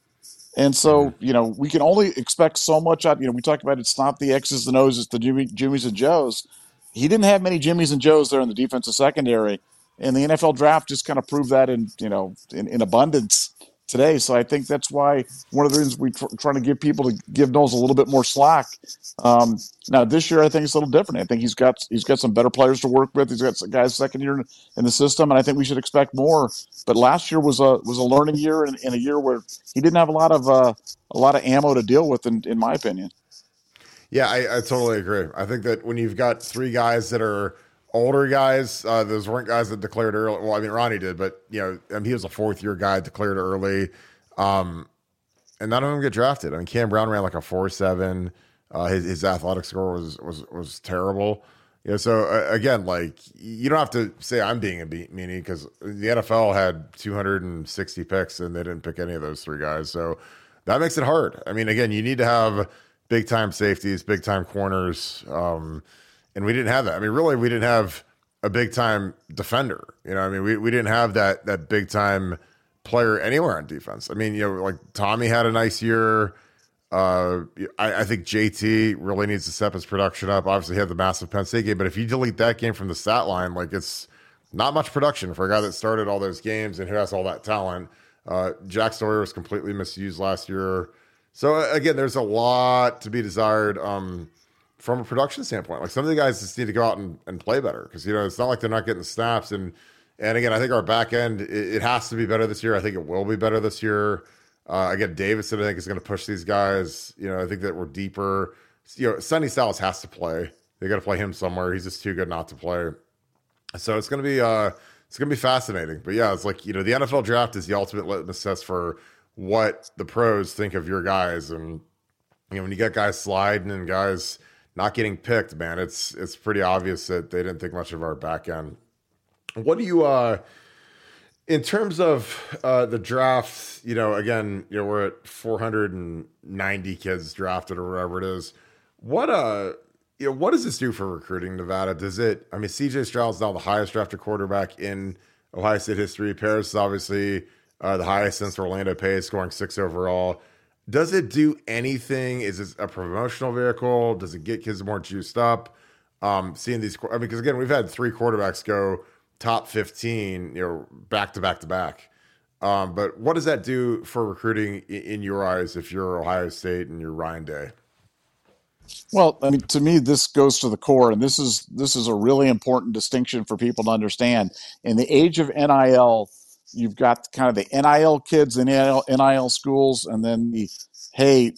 Speaker 3: And so, you know, we can only expect so much out. You know, we talked about it's not the X's and O's, it's the Jimmy, Jimmys and Joes. He didn't have many Jimmys and Joes there in the defensive secondary, and the NFL draft just kind of proved that in you know in, in abundance today. So I think that's why one of the reasons we tr- trying to give people to give Knowles a little bit more slack. Um, now this year, I think it's a little different. I think he's got he's got some better players to work with. He's got some guys second year in, in the system, and I think we should expect more. But last year was a was a learning year and, and a year where he didn't have a lot of uh, a lot of ammo to deal with, in, in my opinion.
Speaker 2: Yeah, I, I totally agree. I think that when you've got three guys that are older guys, uh, those weren't guys that declared early. Well, I mean, Ronnie did, but you know, I mean, he was a fourth year guy, declared early, um, and none of them get drafted. I mean, Cam Brown ran like a four seven. Uh, his his athletic score was was was terrible. Know, so uh, again, like you don't have to say I'm being a meanie because the NFL had 260 picks and they didn't pick any of those three guys. So that makes it hard. I mean, again, you need to have big time safeties, big time corners, um, and we didn't have that. I mean, really, we didn't have a big time defender. You know, I mean, we, we didn't have that that big time player anywhere on defense. I mean, you know, like Tommy had a nice year. Uh, I, I think JT really needs to step his production up. Obviously, he had the massive Penn State game, but if you delete that game from the stat line, like it's not much production for a guy that started all those games and who has all that talent. Uh, Jack Sawyer was completely misused last year. So uh, again, there's a lot to be desired um, from a production standpoint. Like some of the guys just need to go out and, and play better because you know it's not like they're not getting snaps. And and again, I think our back end it, it has to be better this year. I think it will be better this year. Uh, again, Davison, I think is going to push these guys. You know, I think that we're deeper. You know, Sonny Styles has to play. They got to play him somewhere. He's just too good not to play. So it's going to be uh, it's going to be fascinating. But yeah, it's like you know the NFL draft is the ultimate litmus test for what the pros think of your guys, and you know when you get guys sliding and guys not getting picked, man, it's it's pretty obvious that they didn't think much of our back end. What do you uh in terms of uh the draft, you know, again, you know, we're at 490 kids drafted or whatever it is. What uh you know, what does this do for recruiting Nevada? Does it I mean CJ Stroud's now the highest drafted quarterback in Ohio State history. Paris is obviously uh, the highest since Orlando Pace, scoring six overall. Does it do anything? Is it a promotional vehicle? Does it get kids more juiced up? Um, seeing these, I mean, because again, we've had three quarterbacks go top 15, you know, back to back to back. Um, but what does that do for recruiting in, your eyes if you're Ohio State and you're Ryan Day?
Speaker 3: Well, I mean, to me, this goes to the core, and this is this is a really important distinction for people to understand. In the age of NIL, you've got kind of the NIL kids in NIL, NIL schools, and then the hey,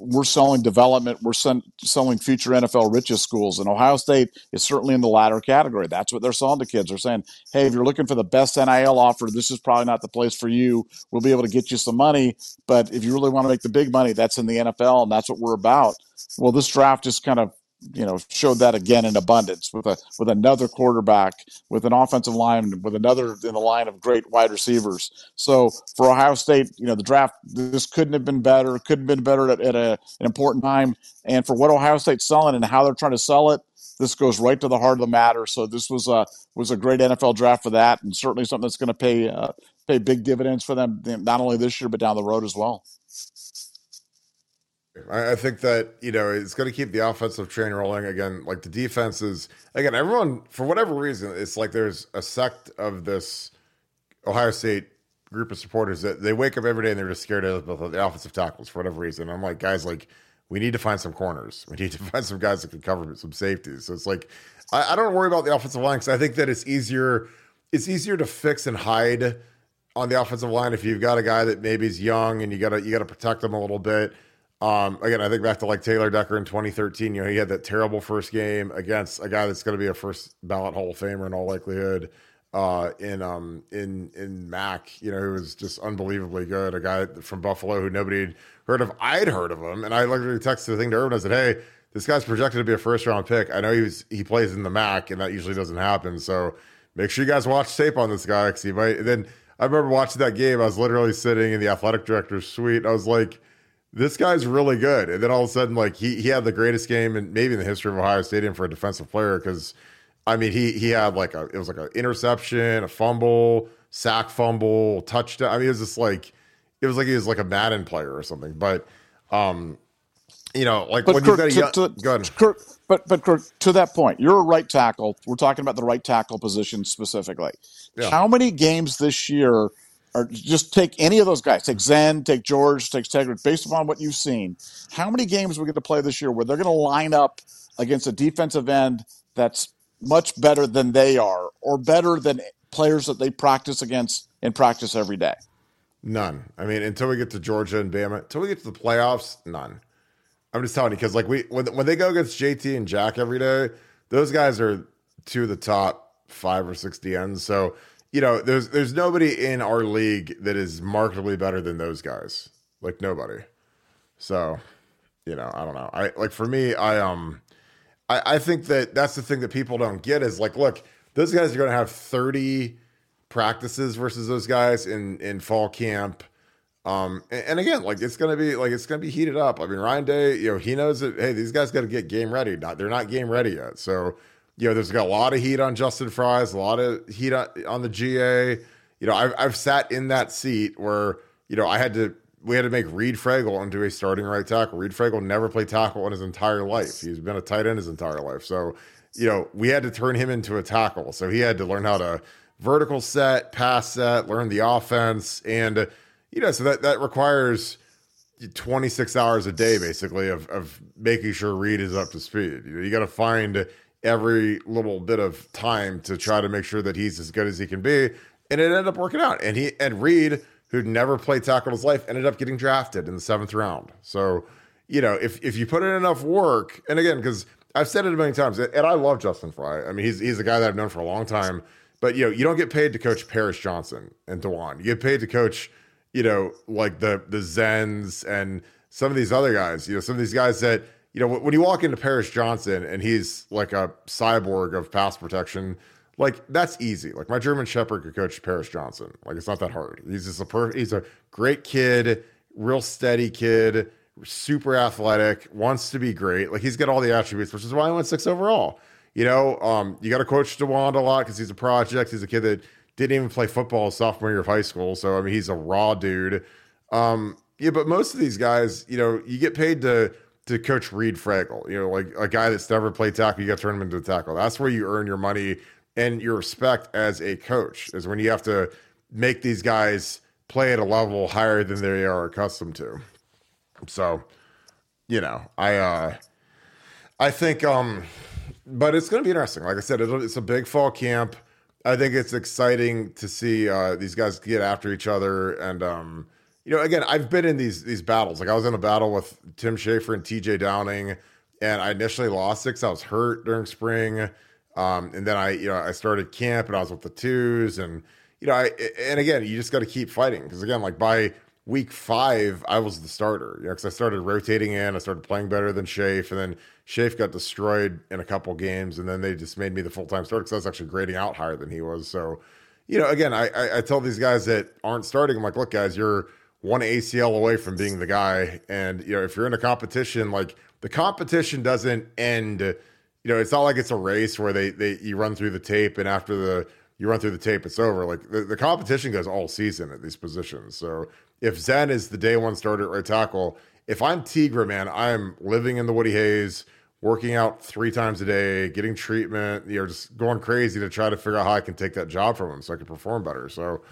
Speaker 3: we're selling development, we're sen- selling future NFL riches schools, and Ohio State is certainly in the latter category. That's what they're selling to kids. They're saying, hey, if you're looking for the best NIL offer, this is probably not the place for you. We'll be able to get you some money, but if you really want to make the big money, that's in the NFL, and that's what we're about. Well, this draft just kind of you know showed that again in abundance with a with another quarterback with an offensive line with another in the line of great wide receivers. So for ohio state you know the draft this couldn't have been better couldn't have been better at, at a, an important time. And for what ohio state's selling and how they're trying to sell it this goes right to the heart of the matter. So this was a was a great nfl draft for that and certainly something that's going to pay uh, pay big dividends for them not only this year but down the road as well
Speaker 2: I, think that you know it's going to keep the offensive train rolling again. Like the defense is again, everyone for whatever reason, it's like there's a sect of this Ohio State group of supporters that they wake up every day and they're just scared of the offensive tackles for whatever reason. I'm like, guys, like we need to find some corners. We need to find some guys that can cover some safeties. So it's like I, I don't worry about the offensive line because I think that it's easier. It's easier to fix and hide on the offensive line if you've got a guy that maybe is young and you got to you got to protect them a little bit. Um, again, I think back to like Taylor Decker in 2013. You know, he had that terrible first game against a guy that's going to be a first ballot Hall of Famer in all likelihood. Uh, in um in in Mack, you know, who was just unbelievably good. A guy from Buffalo who nobody heard of. I'd heard of him, and I literally texted the thing to Urban. I said, "Hey, this guy's projected to be a first round pick. I know he he plays in the MAC, and that usually doesn't happen. So make sure you guys watch tape on this guy because he might." And then I remember watching that game. I was literally sitting in the athletic director's suite. I was like this guy's really good. And then all of a sudden, like he he had the greatest game and maybe in the history of Ohio Stadium for a defensive player because I mean he he had like a it was like an interception, a fumble, sack fumble, touchdown. I mean it was just like it was like he was like a Madden player or something. But um you know, like
Speaker 3: but
Speaker 2: when
Speaker 3: Kirk,
Speaker 2: you've got a
Speaker 3: to,
Speaker 2: young,
Speaker 3: to,
Speaker 2: go ahead.
Speaker 3: Kirk, but but Kirk, to that point, you're a right tackle. We're talking about the right tackle position specifically.
Speaker 2: Yeah.
Speaker 3: How many games this year or just take any of those guys. Take Zen, take George, take Tegrick, based upon what you've seen. How many games we get to play this year where they're going to line up against a defensive end that's much better than they are, or better than players that they practice against in practice every day?
Speaker 2: None. I mean, until we get to Georgia and Bama, until we get to the playoffs, none. I'm just telling you because like we when when they go against JT and Jack every day, those guys are two of the top five or six DNs. So you know, there's there's nobody in our league that is markedly better than those guys. Like nobody. So, you know, I don't know. I like for me, I um, I, I think that that's the thing that people don't get is like, look, those guys are going to have 30 practices versus those guys in in fall camp. Um, and, and again, like it's gonna be like it's gonna be heated up. I mean, Ryan Day, you know, he knows that hey, these guys got to get game ready. Not they're not game ready yet. So you know, there's got a lot of heat on Justin Frye's, a lot of heat on, the GA. You know, I've I've sat in that seat where you know I had to we had to make Reid Fragel into a starting right tackle. Reid Fragel never played tackle in his entire life. He's been a tight end his entire life. So, you know, we had to turn him into a tackle. So he had to learn how to vertical set, pass set, learn the offense. And, you know, so that, that requires 26 hours a day, basically, of, of making sure Reid is up to speed. You, know, you got to find every little bit of time to try to make sure that he's as good as he can be. And it ended up working out. And he, and Reid, who'd never played tackle in his life, ended up getting drafted in the seventh round. So, you know, if if you put in enough work, and again, because I've said it million times, and I love Justin Frye. I mean, he's he's a guy that I've known for a long time. But you know, you don't get paid to coach Paris Johnson and Dawand. You get paid to coach, you know, like the the Zens and some of these other guys. You know, some of these guys that you know when you walk into Paris Johnson and he's like a cyborg of pass protection like that's easy. Like my German Shepherd could coach Paris Johnson. Like it's not that hard. He's just a per- he's a great kid, real steady kid, super athletic, wants to be great. Like he's got all the attributes, which is why I went six overall. You know, um, you got to coach Dawand a lot because he's a project. He's a kid that didn't even play football sophomore year of high school. So I mean, he's a raw dude. Um, yeah, but most of these guys, you know, you get paid to to coach Reid Fragel. You know, like a guy that's never played tackle, you got to turn him into a tackle. That's where you earn your money and your respect as a coach is when you have to make these guys play at a level higher than they are accustomed to. So, you know, I uh I think um but it's going to be interesting. Like I said, it's a big fall camp. I think it's exciting to see uh these guys get after each other and um you know, again, I've been in these these battles. Like I was in a battle with Tim Schafer and TJ Downing, and I initially lost six. I was hurt during spring, um, and then I, you know, I started camp and I was with the twos, and you know, I and again, you just got to keep fighting because again, like by week five, I was the starter, you know, because I started rotating in, I started playing better than Shafe, and then Shafe got destroyed in a couple games, and then they just made me the full time starter because I was actually grading out higher than he was. So, you know, again, I, I I tell these guys that aren't starting, I'm like, look, guys, you're one ACL away from being the guy. And, you know, if you're in a competition, like the competition doesn't end, you know, it's not like it's a race where they, they, you run through the tape and after the, you run through the tape, it's over. Like the, the competition goes all season at these positions. So if Zen is the day one starter at right tackle, if I'm Tegra, man, I'm living in the Woody Hayes, working out three times a day, getting treatment, you know, just going crazy to try to figure out how I can take that job from him so I can perform better. So,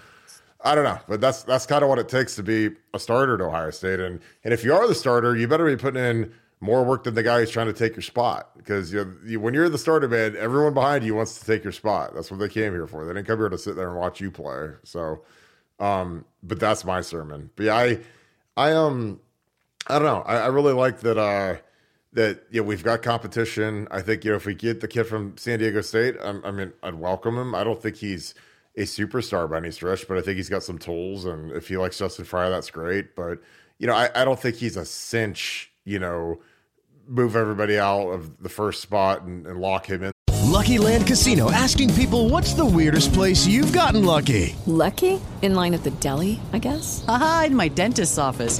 Speaker 2: I don't know, but that's that's kind of what it takes to be a starter at Ohio State. And and if you are the starter, you better be putting in more work than the guy who's trying to take your spot. Because you, you when you're the starter, man, everyone behind you wants to take your spot. That's what they came here for. They didn't come here to sit there and watch you play. So, um, but that's my sermon. But yeah, I, I um, I don't know. I, I really like that. Uh, that yeah, we've got competition. I think you know if we get the kid from San Diego State, I'm, I mean, I'd welcome him. I don't think he's a superstar by any stretch, but I think he's got some tools. And if he likes Justin Frye, that's great. But, you know, I, I don't think he's a cinch, you know, move everybody out of the first spot and, and lock him in.
Speaker 8: Lucky Land Casino asking people what's the weirdest place you've gotten lucky?
Speaker 4: Lucky? In line at the deli, I guess?
Speaker 6: Aha, in my dentist's office.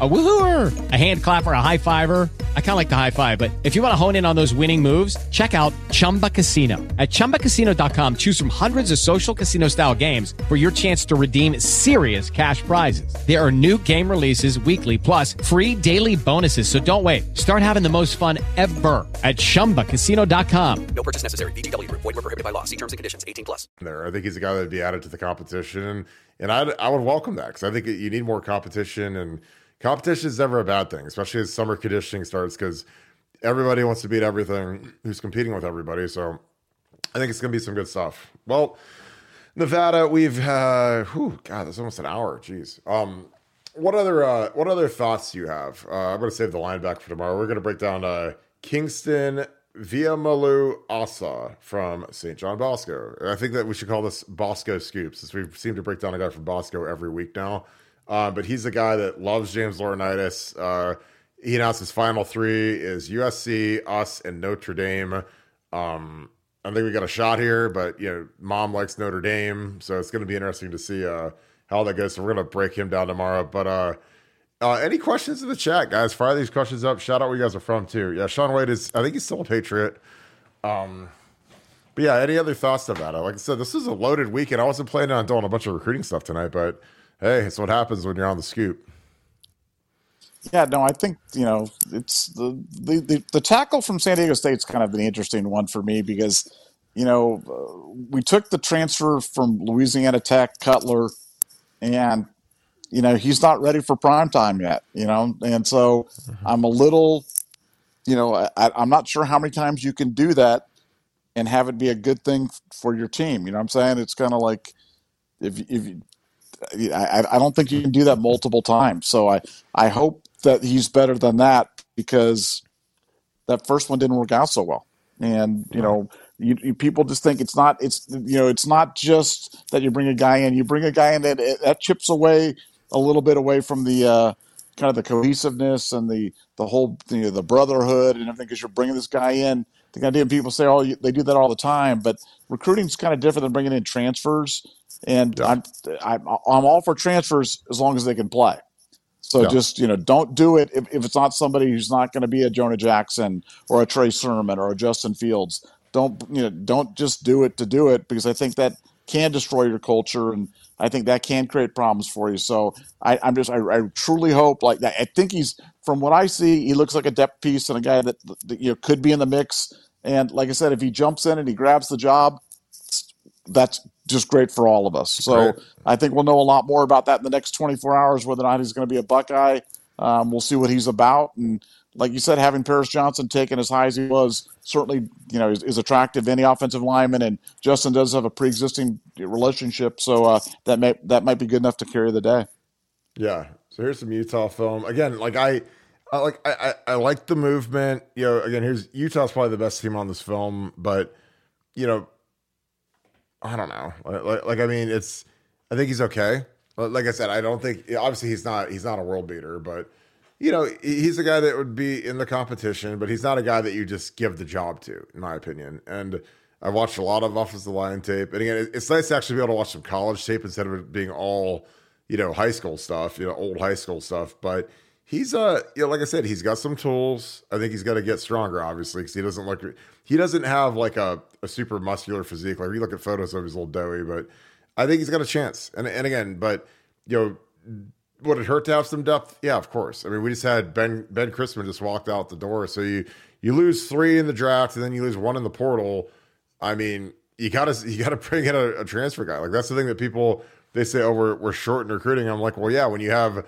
Speaker 10: A woohooer, a hand clapper, a high fiver. I kind of like the high five, but if you want to hone in on those winning moves, check out Chumba Casino. At ChumbaCasino.com, choose from hundreds of social casino style games for your chance to redeem serious cash prizes. There are new game releases weekly, plus free daily bonuses. So don't wait. Start having the most fun ever at ChumbaCasino.com.
Speaker 11: No purchase necessary. VGW. Void were prohibited by law. See terms and conditions. 18 plus.
Speaker 2: There, I think he's a guy that'd be added to the competition, and I I would welcome that because I think you need more competition, and competition is never a bad thing, especially as summer conditioning starts because everybody wants to beat everything who's competing with everybody. So I think it's going to be some good stuff. Well, Nevada, we've uh, whew, God, that's almost an hour. Jeez. Um, what other uh, what other thoughts do you have? Uh, I'm going to save the linebacker for tomorrow. We're going to break down uh, Kingston Viamalu Asa from St. John Bosco. I think that we should call this Bosco Scoops, since we seem to break down a guy from Bosco every week now. Uh, but he's a guy that loves James Laurinaitis. Uh, he announced his final three is USC, us, and Notre Dame. Um, I think we got a shot here, but you know, mom likes Notre Dame, so it's going to be interesting to see uh, how that goes. So we're going to break him down tomorrow. But uh, uh, any questions in the chat, guys? Fire these questions up. Shout out where you guys are from too. Yeah, Shaun Wade is. I think he's still a Patriot. Um, but yeah, any other thoughts about it? Like I said, this is a loaded weekend. I wasn't planning on doing a bunch of recruiting stuff tonight, but hey, it's what happens when you're on the scoop.
Speaker 3: Yeah, no, I think you know it's the the, the, the tackle from San Diego State's kind of an interesting one for me because you know uh, we took the transfer from Louisiana Tech Cutler, and you know he's not ready for prime time yet. You know, and so I'm a little, you know, I, I'm not sure how many times you can do that and have it be a good thing for your team. You know what I'm saying? It's kind of like if if you, I, I don't think you can do that multiple times. So I, I hope that he's better than that because that first one didn't work out so well. And you know, you, you, people just think it's not. It's you know, it's not just that you bring a guy in. You bring a guy in that that chips away a little bit away from the uh, kind of the cohesiveness and the the whole you know, the brotherhood and everything because you're bringing this guy in. The idea people say, oh, they do that all the time, but recruiting's kind of different than bringing in transfers. And I'm, I'm I'm all for transfers as long as they can play. So
Speaker 2: Yeah.
Speaker 3: just you know, don't do it if, if it's not somebody who's not going to be a Jonah Jackson or a Trey Sermon or a Justin Fields. Don't you know? Don't just do it to do it because I think that can destroy your culture and I think that can create problems for you. So I, I'm just, I, I truly hope like that. I think he's, from what I see, he looks like a depth piece and a guy that, that you know could be in the mix. And like I said, if he jumps in and he grabs the job, that's just great for all of us. So
Speaker 2: Great.
Speaker 3: I think we'll know a lot more about that in the next 24 hours, whether or not he's going to be a Buckeye. Um, we'll see what he's about. And like you said, having Paris Johnson taken as high as he was certainly, you know, is, is attractive any offensive lineman. And Justin does have a pre-existing relationship, so uh, that may that might be good enough to carry the day.
Speaker 2: Yeah. So here's some Utah film. Again, like I, I like I, I, I like the movement. You know, again, here's Utah's probably the best team on this film, but you know, I don't know. Like, like, I mean, it's. I think he's okay. Like I said, I don't think. Obviously, he's not. He's not a world beater, but you know, he's a guy that would be in the competition, but he's not a guy that you just give the job to, in my opinion. And I've watched a lot of offensive line tape, and again, it's nice to actually be able to watch some college tape instead of it being all, you know, high school stuff, you know, old high school stuff. But he's uh, you know, like I said, he's got some tools. I think he's got to get stronger, obviously, because he doesn't look. He doesn't have like a, a super muscular physique. Like you look at photos of him, he's a little doughy, but I think he's got a chance. And and again, but you know, would it hurt to have some depth? Yeah, of course. I mean, we just had Ben Ben Christman just walked out the door, so you you lose three in the draft and then you lose one in the portal. I mean, you gotta you gotta bring in a, a transfer guy. Like that's the thing that people they say, oh, we're we're short in recruiting. I'm like, well, yeah, when you have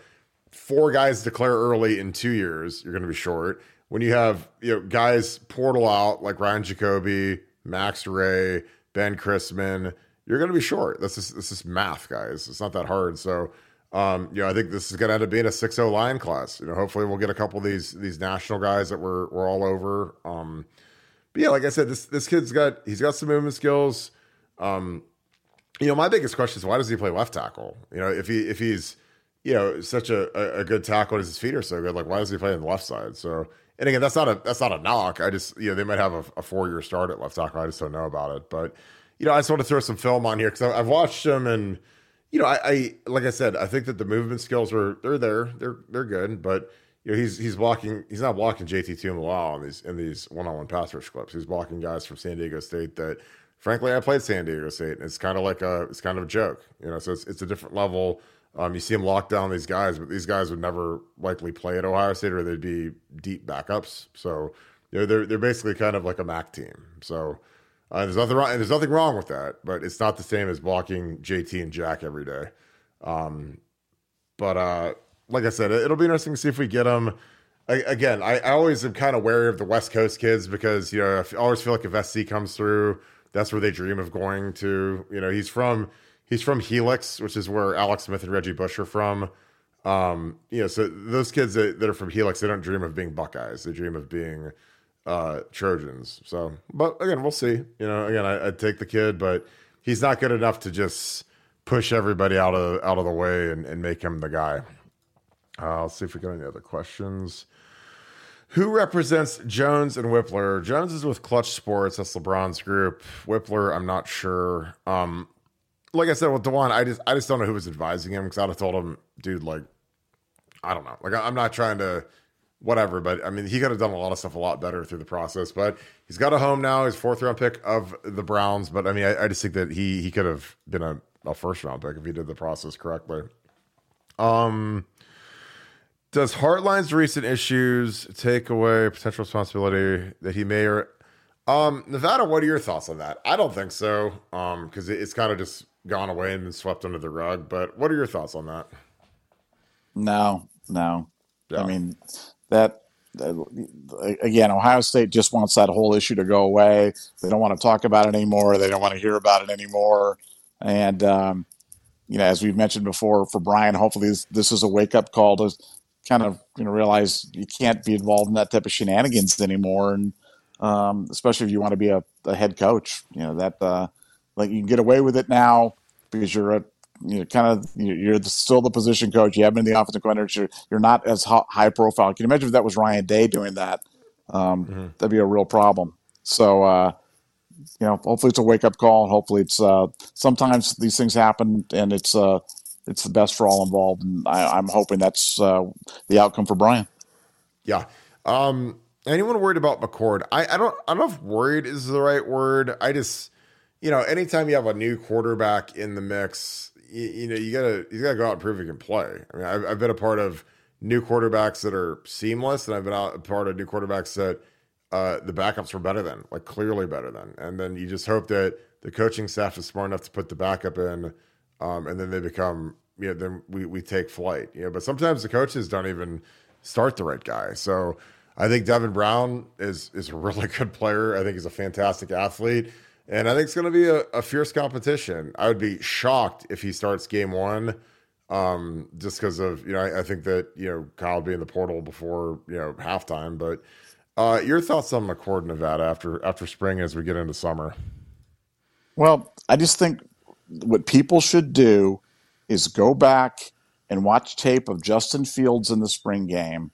Speaker 2: four guys declare early in two years, you're going to be short. When you have you know guys portal out like Ryan Jacoby, Max Ray, Ben Christman, you're going to be short. That's just this is math, guys. It's not that hard. So, um, you know, I think this is going to end up being a 6-0 line class. You know, hopefully we'll get a couple of these these national guys that we're we're all over. Um, but yeah, like I said, this this kid's got he's got some movement skills. Um, you know, my biggest question is why does he play left tackle? You know, if he if he's you know such a, a, good tackle and his feet are so good, like why does he play on the left side? So, and again, that's not a that's not a knock. I just you know they might have a, a four year start at left tackle. I just don't know about it. But you know, I just want to throw some film on here because I've watched him and you know, I, I like I said, I think that the movement skills are they're there, they're they're good, but you know, he's he's blocking he's not blocking JT Tuimoloau in these in these one on one pass rush clips. He's blocking guys from San Diego State that frankly I played San Diego State and it's kind of like a it's kind of a joke. You know, so it's it's a different level. Um, you see him lock down these guys, but these guys would never likely play at Ohio State or they'd be deep backups. So, you know, they're they're basically kind of like a MAC team. So uh, there's nothing wrong. There's nothing wrong with that, but it's not the same as blocking JT and Jack every day. Um, but uh, like I said, it'll be interesting to see if we get them. I, again, I, I always am kind of wary of the West Coast kids because you know I always feel like if SC comes through, that's where they dream of going to. You know, he's from he's from Helix, which is where Alex Smith and Reggie Bush are from. Um, you know, so those kids that, that are from Helix, they don't dream of being Buckeyes. They dream of being uh, Trojans. So, but again, we'll see. You know, again, I, I'd take the kid, but he's not good enough to just push everybody out of out of the way and, and make him the guy. Uh, let's see if we got any other questions. Who represents Jones and Wypler? Jones is with Clutch Sports. That's LeBron's group. Wypler, I'm not sure. Um, like I said with Dawand, I just I just don't know who was advising him because I'd have told him, dude, like I don't know. Like I'm not trying to whatever, but I mean he could have done a lot of stuff a lot better through the process. But he's got a home now. He's fourth round pick of the Browns. But I mean I, I just think that he he could have been a, a first round pick if he did the process correctly. Um does Hartline's recent issues take away potential responsibility that he may or um Nevada, what are your thoughts on that? I don't think so. Um, because it, it's kind of just gone away and been swept under the rug. But what are your thoughts on that?
Speaker 3: No, no. I mean, that, that- again, Ohio State just wants that whole issue to go away. They don't want to talk about it anymore. They don't want to hear about it anymore. And, um, you know, as we've mentioned before, for Brian, hopefully this, this is a wake up call to kind of you know realize you can't be involved in that type of shenanigans anymore, and um, especially if you want to be a, a head coach. You know that uh, like you can get away with it now because you're a you know, kind of you're the, still the position coach. You have been the offensive coordinator. You're, you're not as high profile. Can you imagine if that was Ryan Day doing that? Um, That'd be a real problem. So, uh, you know, hopefully it's a wake up call. Hopefully it's uh, sometimes these things happen and it's uh, it's the best for all involved. And I, I'm hoping that's uh, the outcome for Brian.
Speaker 2: Yeah. Um, anyone worried about McCord? I, I don't I don't know if worried is the right word. I just you know, anytime you have a new quarterback in the mix, you, you know, you gotta you gotta go out and prove you can play. I mean, I've, I've been a part of new quarterbacks that are seamless, and I've been out, a part of new quarterbacks that uh, the backups were better than, like clearly better than, and then you just hope that the coaching staff is smart enough to put the backup in, um, and then they become, you know, then we we take flight, you know. But sometimes the coaches don't even start the right guy, so. I think Devin Brown is is a really good player. I think he's a fantastic athlete. And I think it's going to be a, a, fierce competition. I would be shocked if he starts game one, um, just because of you know I, I, think that you know Kyle will be in the portal before you know halftime. But uh, your thoughts on McCord Nevada after after spring as we get into summer?
Speaker 3: Well, I just think what people should do is go back and watch tape of Justin Fields in the spring game,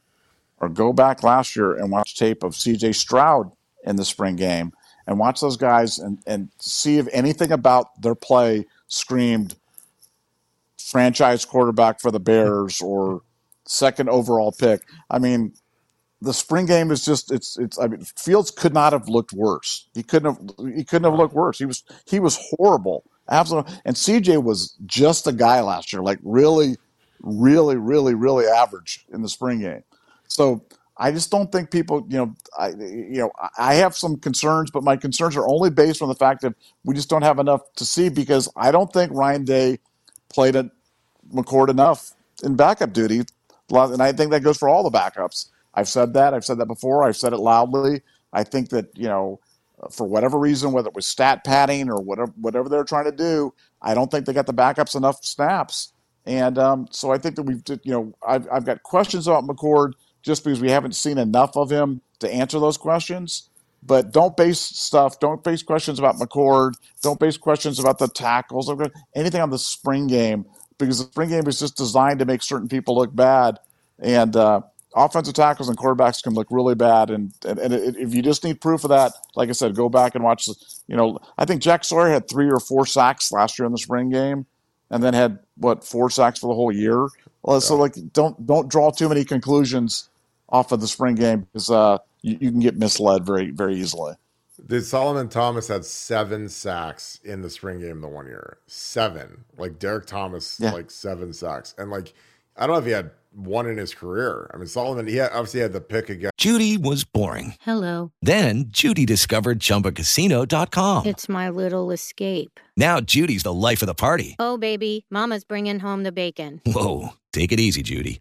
Speaker 3: or go back last year and watch tape of C.J. Stroud in the spring game and watch those guys and, and see if anything about their play screamed franchise quarterback for the Bears or second overall pick. I mean, the spring game is just it's it's I mean Fields could not have looked worse. He couldn't have he couldn't have looked worse. He was he was horrible. Absolutely. And CJ was just a guy last year, like really, really, really, really average in the spring game. So I just don't think people, you know, I, you know, I have some concerns, but my concerns are only based on the fact that we just don't have enough to see because I don't think Ryan Day played at McCord enough in backup duty, and I think that goes for all the backups. I've said that. I've said that before. I've said it loudly. I think that you know, for whatever reason, whether it was stat padding or whatever, whatever they're trying to do, I don't think they got the backups enough snaps, and um, so I think that we've, you know, I've, I've got questions about McCord just because we haven't seen enough of him to answer those questions. But don't base stuff, don't base questions about McCord, don't base questions about the tackles, anything on the spring game, because the spring game is just designed to make certain people look bad. And uh, offensive tackles and quarterbacks can look really bad. And, and, and if you just need proof of that, like I said, go back and watch. You know, I think Jack Sawyer had three or four sacks last year in the spring game, and then had what four sacks for the whole year. Well, so like don't don't draw too many conclusions off of the spring game because uh, you, you, can get misled very very easily.
Speaker 2: Did Solomon Thomas had seven sacks in the spring game the one year? Seven, like Derrick Thomas, yeah. like seven sacks, and like I don't know if he had one in his career. I mean, Solomon, he had, obviously had the pick again.
Speaker 12: Judy was boring.
Speaker 13: Hello.
Speaker 12: Then Judy discovered ChumbaCasino.com.
Speaker 13: It's my little escape.
Speaker 12: Now Judy's the life of the party.
Speaker 13: Oh baby, Mama's bringing home the bacon.
Speaker 12: Whoa, take it easy, Judy.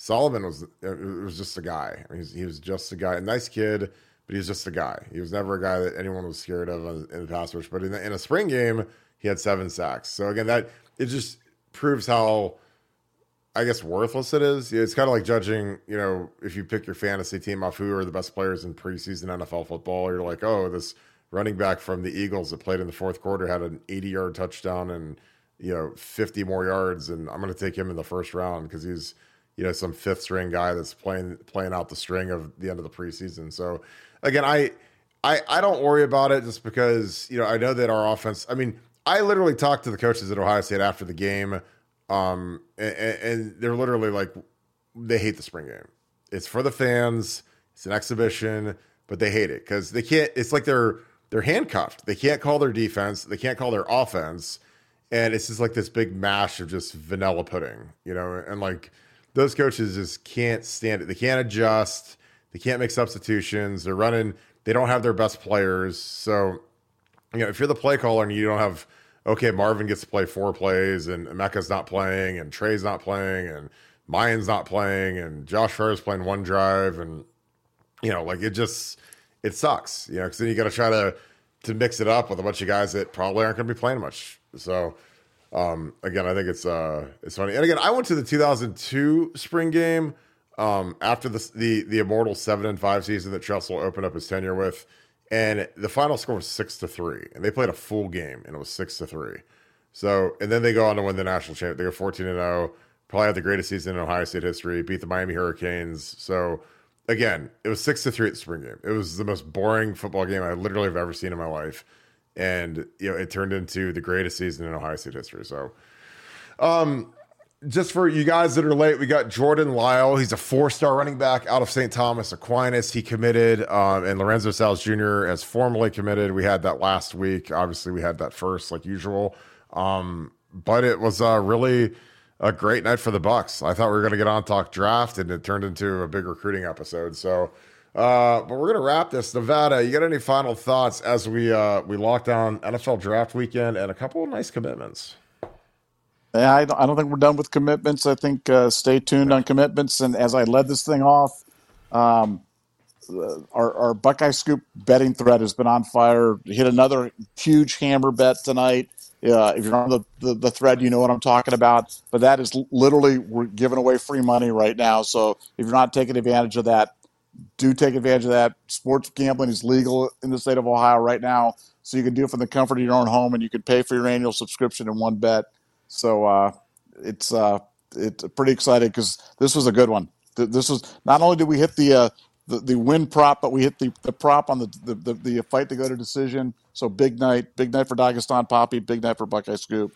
Speaker 2: Solomon was uh, it was just a guy. I mean, he was just a guy, a nice kid, but he was just a guy. He was never a guy that anyone was scared of in the pass rush. But in, the, in a spring game, he had seven sacks. So again, that it just proves how I guess worthless it is. It's kind of like judging, you know, if you pick your fantasy team off who are the best players in preseason NFL football, you're like, oh, this running back from the Eagles that played in the fourth quarter had an 80 yard touchdown and you know 50 more yards, and I'm going to take him in the first round because he's you know some fifth string guy that's playing playing out the string of the end of the preseason. So again, I I I don't worry about it just because you know I know that our offense. I mean, I literally talked to the coaches at Ohio State after the game, um, and, and they're literally like they hate the spring game. It's for the fans. It's an exhibition, but they hate it because they can't. It's like they're they're handcuffed. They can't call their defense. They can't call their offense, and it's just like this big mash of just vanilla pudding, you know, and like those coaches just can't stand it. They can't adjust. They can't make substitutions. They're running. They don't have their best players. So, you know, if you're the play caller and you don't have, okay, Marvin gets to play four plays and Mecca's not playing and Trey's not playing and Miyan's not playing and Josh Fryar's playing one drive and, you know, like it just, it sucks, you know, because then you got to try to to mix it up with a bunch of guys that probably aren't going to be playing much. So um, again, I think it's uh, it's funny. And again, I went to the 2002 spring game um, after the, the the immortal seven and five season that Tressel opened up his tenure with, and the final score was six to three, and they played a full game, and it was six to three. So, and then they go on to win the national championship. They go 14 and 0, probably had the greatest season in Ohio State history, beat the Miami Hurricanes. So, again, it was 6 to 3 at the spring game. It was the most boring football game I literally have ever seen in my life. And, you know, it turned into the greatest season in Ohio State history. So, um, just for you guys that are late, we got Jordan Lyle. He's a four-star running back out of St. Thomas Aquinas. He committed, um, and Lorenzo Styles Jr. has formally committed. We had that last week. Obviously, we had that first, like usual. Um, but it was uh, really a great night for the Bucks. I thought we were going to get on talk draft, and it turned into a big recruiting episode. So, uh, but we're to wrap this. Nevada, you got any final thoughts as we uh, we lock down NFL draft weekend and a couple of nice commitments?
Speaker 3: Yeah, I I don't think we're done with commitments. I think uh, stay tuned on commitments. And as I led this thing off, um, our, our Buckeye Scoop betting thread has been on fire. Hit another huge hammer bet tonight. Uh, if you're on the, the, the, thread, you know what I'm talking about. But that is literally, we're giving away free money right now. So if you're not taking advantage of that, do take advantage of that. Sports gambling is legal in the state of Ohio right now. So you can do it from the comfort of your own home and you can pay for your annual subscription in one bet. So uh, it's uh, it's pretty exciting because this was a good one. This was not only did we hit the uh, the, the win prop, but we hit the, the prop on the, the, the, the fight to go to decision. So big night, big night for Dagestan Poppy, big night for Buckeye Scoop.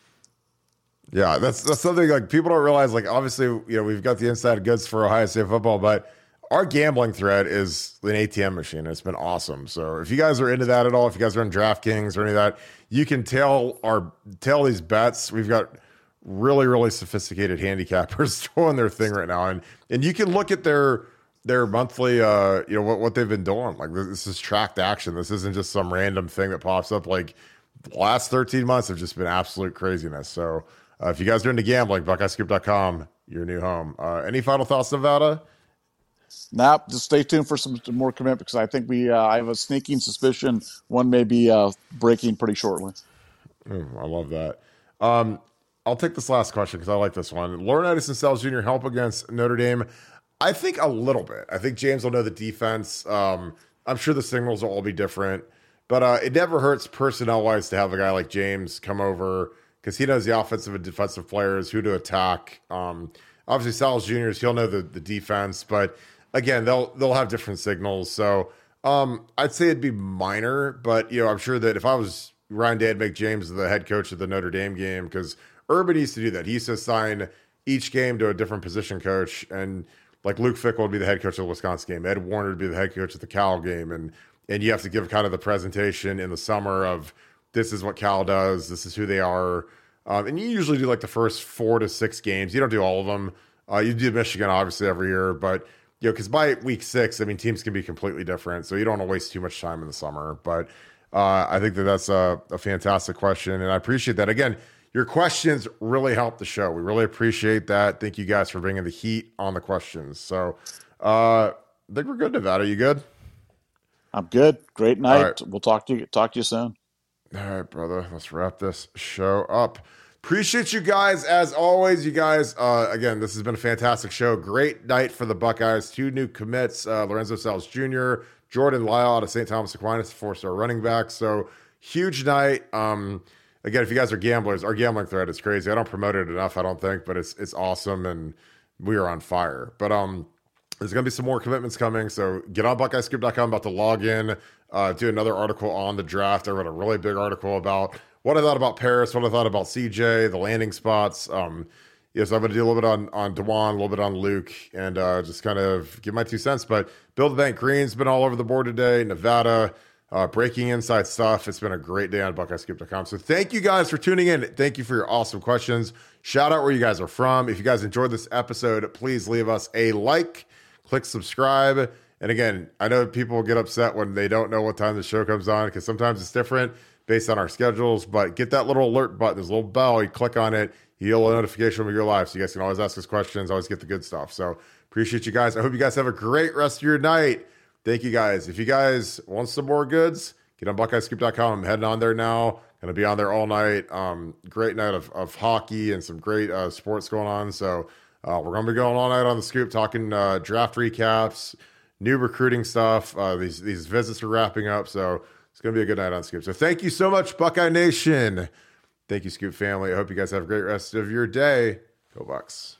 Speaker 2: Yeah, that's that's something like people don't realize. Like obviously, you know, we've got the inside goods for Ohio State football, but our gambling thread is an ATM machine. It's been awesome. So if you guys are into that at all, if you guys are in DraftKings or any of that, you can tell our tell these bets. We've got really really sophisticated handicappers doing their thing right now, and and you can look at their their monthly uh you know what, what they've been doing. Like this is tracked action. This isn't just some random thing that pops up. Like the last 13 months have just been absolute craziness. So uh, if you guys are into gambling buckeyescoop.com your new home. Uh, any final thoughts nevada
Speaker 3: Nah, just stay tuned for some more commitment because I think we. Uh, I have a sneaking suspicion one may be uh, breaking pretty shortly.
Speaker 2: Mm, I love that. Um, I'll take this last question because I like this one. Laurinaitis and Styles Jr. help against Notre Dame. I think a little bit. I think James will know the defense. Um, I'm sure the signals will all be different, but uh, it never hurts personnel wise to have a guy like James come over because he knows the offensive and defensive players, who to attack. Um, obviously, Styles Jr. he'll know the, the defense, but again, they'll they'll have different signals. So um, I'd say it'd be minor, but you know, I'm sure that if I was Ryan Day, I'd make James the head coach of the Notre Dame game because Urban needs to do that. He used to assign each game to a different position coach and like Luke Fickell would be the head coach of the Wisconsin game. Ed Warinner would be the head coach of the Cal game, and and you have to give kind of the presentation in the summer of this is what Cal does, this is who they are, um, and you usually do like the first four to six games. You don't do all of them. Uh, you do Michigan obviously every year, but you know because by week six, I mean teams can be completely different, so you don't want to waste too much time in the summer. But uh, I think that that's a, a fantastic question, and I appreciate that again your questions really help the show. We really appreciate that. Thank you guys for bringing the heat on the questions. So, uh, I think we're good, Nevada. You good?
Speaker 3: I'm good. Great night. Right. We'll talk to you. Talk to you soon.
Speaker 2: All right, brother. Let's wrap this show up. Appreciate you guys as always. You guys, uh, again, this has been a fantastic show. Great night for the Buckeyes. Two new commits: uh, Lorenzo Styles Jr., Jordan Lyle out of St. Thomas Aquinas, four-star running back. So huge night. Um, again, if you guys are gamblers, our gambling thread is crazy. I don't promote it enough, I don't think, but it's it's awesome and we are on fire. But um there's gonna be some more commitments coming. So get on BuckeyeScoop.com about to log in, uh, do another article on the draft. I wrote a really big article about what I thought about Paris, what I thought about CJ, the landing spots. Um Yes, I'm going to do a little bit on on Dawand, a little bit on Luke, and uh, just kind of give my two cents. But Bill the Bank Green's been all over the board today. Nevada, uh, breaking inside stuff. It's been a great day on BuckeyeScoop.com. So thank you guys for tuning in. Thank you for your awesome questions. Shout out where you guys are from. If you guys enjoyed this episode, please leave us a like, click subscribe. And again, I know people get upset when they don't know what time the show comes on because sometimes it's different based on our schedules. But get that little alert button, there's a little bell. You click on it, you get a notification of your live. So you guys can always ask us questions, always get the good stuff. So appreciate you guys. I hope you guys have a great rest of your night. Thank you guys. If you guys want some more goods, get on BuckeyeScoop.com. I'm heading on there now. To be on there all night. Um, great night of, of hockey and some great uh, sports going on. So uh, we're to be going all night on the scoop, talking uh, draft recaps, new recruiting stuff. Uh, these these visits are wrapping up, so it's going to be a good night on Scoop. So thank you so much, Buckeye Nation. Thank you, Scoop family. I hope you guys have a great rest of your day. Go Bucks.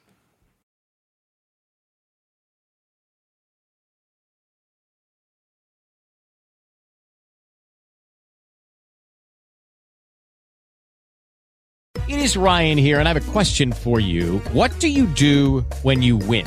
Speaker 10: It is Ryan here, and I have a question for you. What do you do when you win?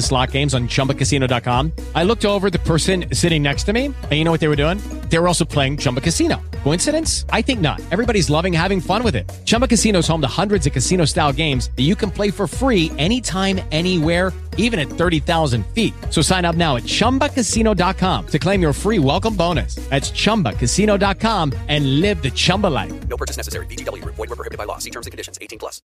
Speaker 10: slot games on ChumbaCasino.com. I looked over the person sitting next to me, and you know what they were doing? They were also playing Chumba Casino. Coincidence? I think not. Everybody's loving having fun with it. Chumba Casino is home to hundreds of casino-style games that you can play for free anytime, anywhere, even at 30,000 feet. So sign up now at ChumbaCasino.com to claim your free welcome bonus. That's ChumbaCasino.com and live the Chumba life.
Speaker 11: No purchase necessary. Group. Void prohibited by law. See terms and conditions. 18 plus.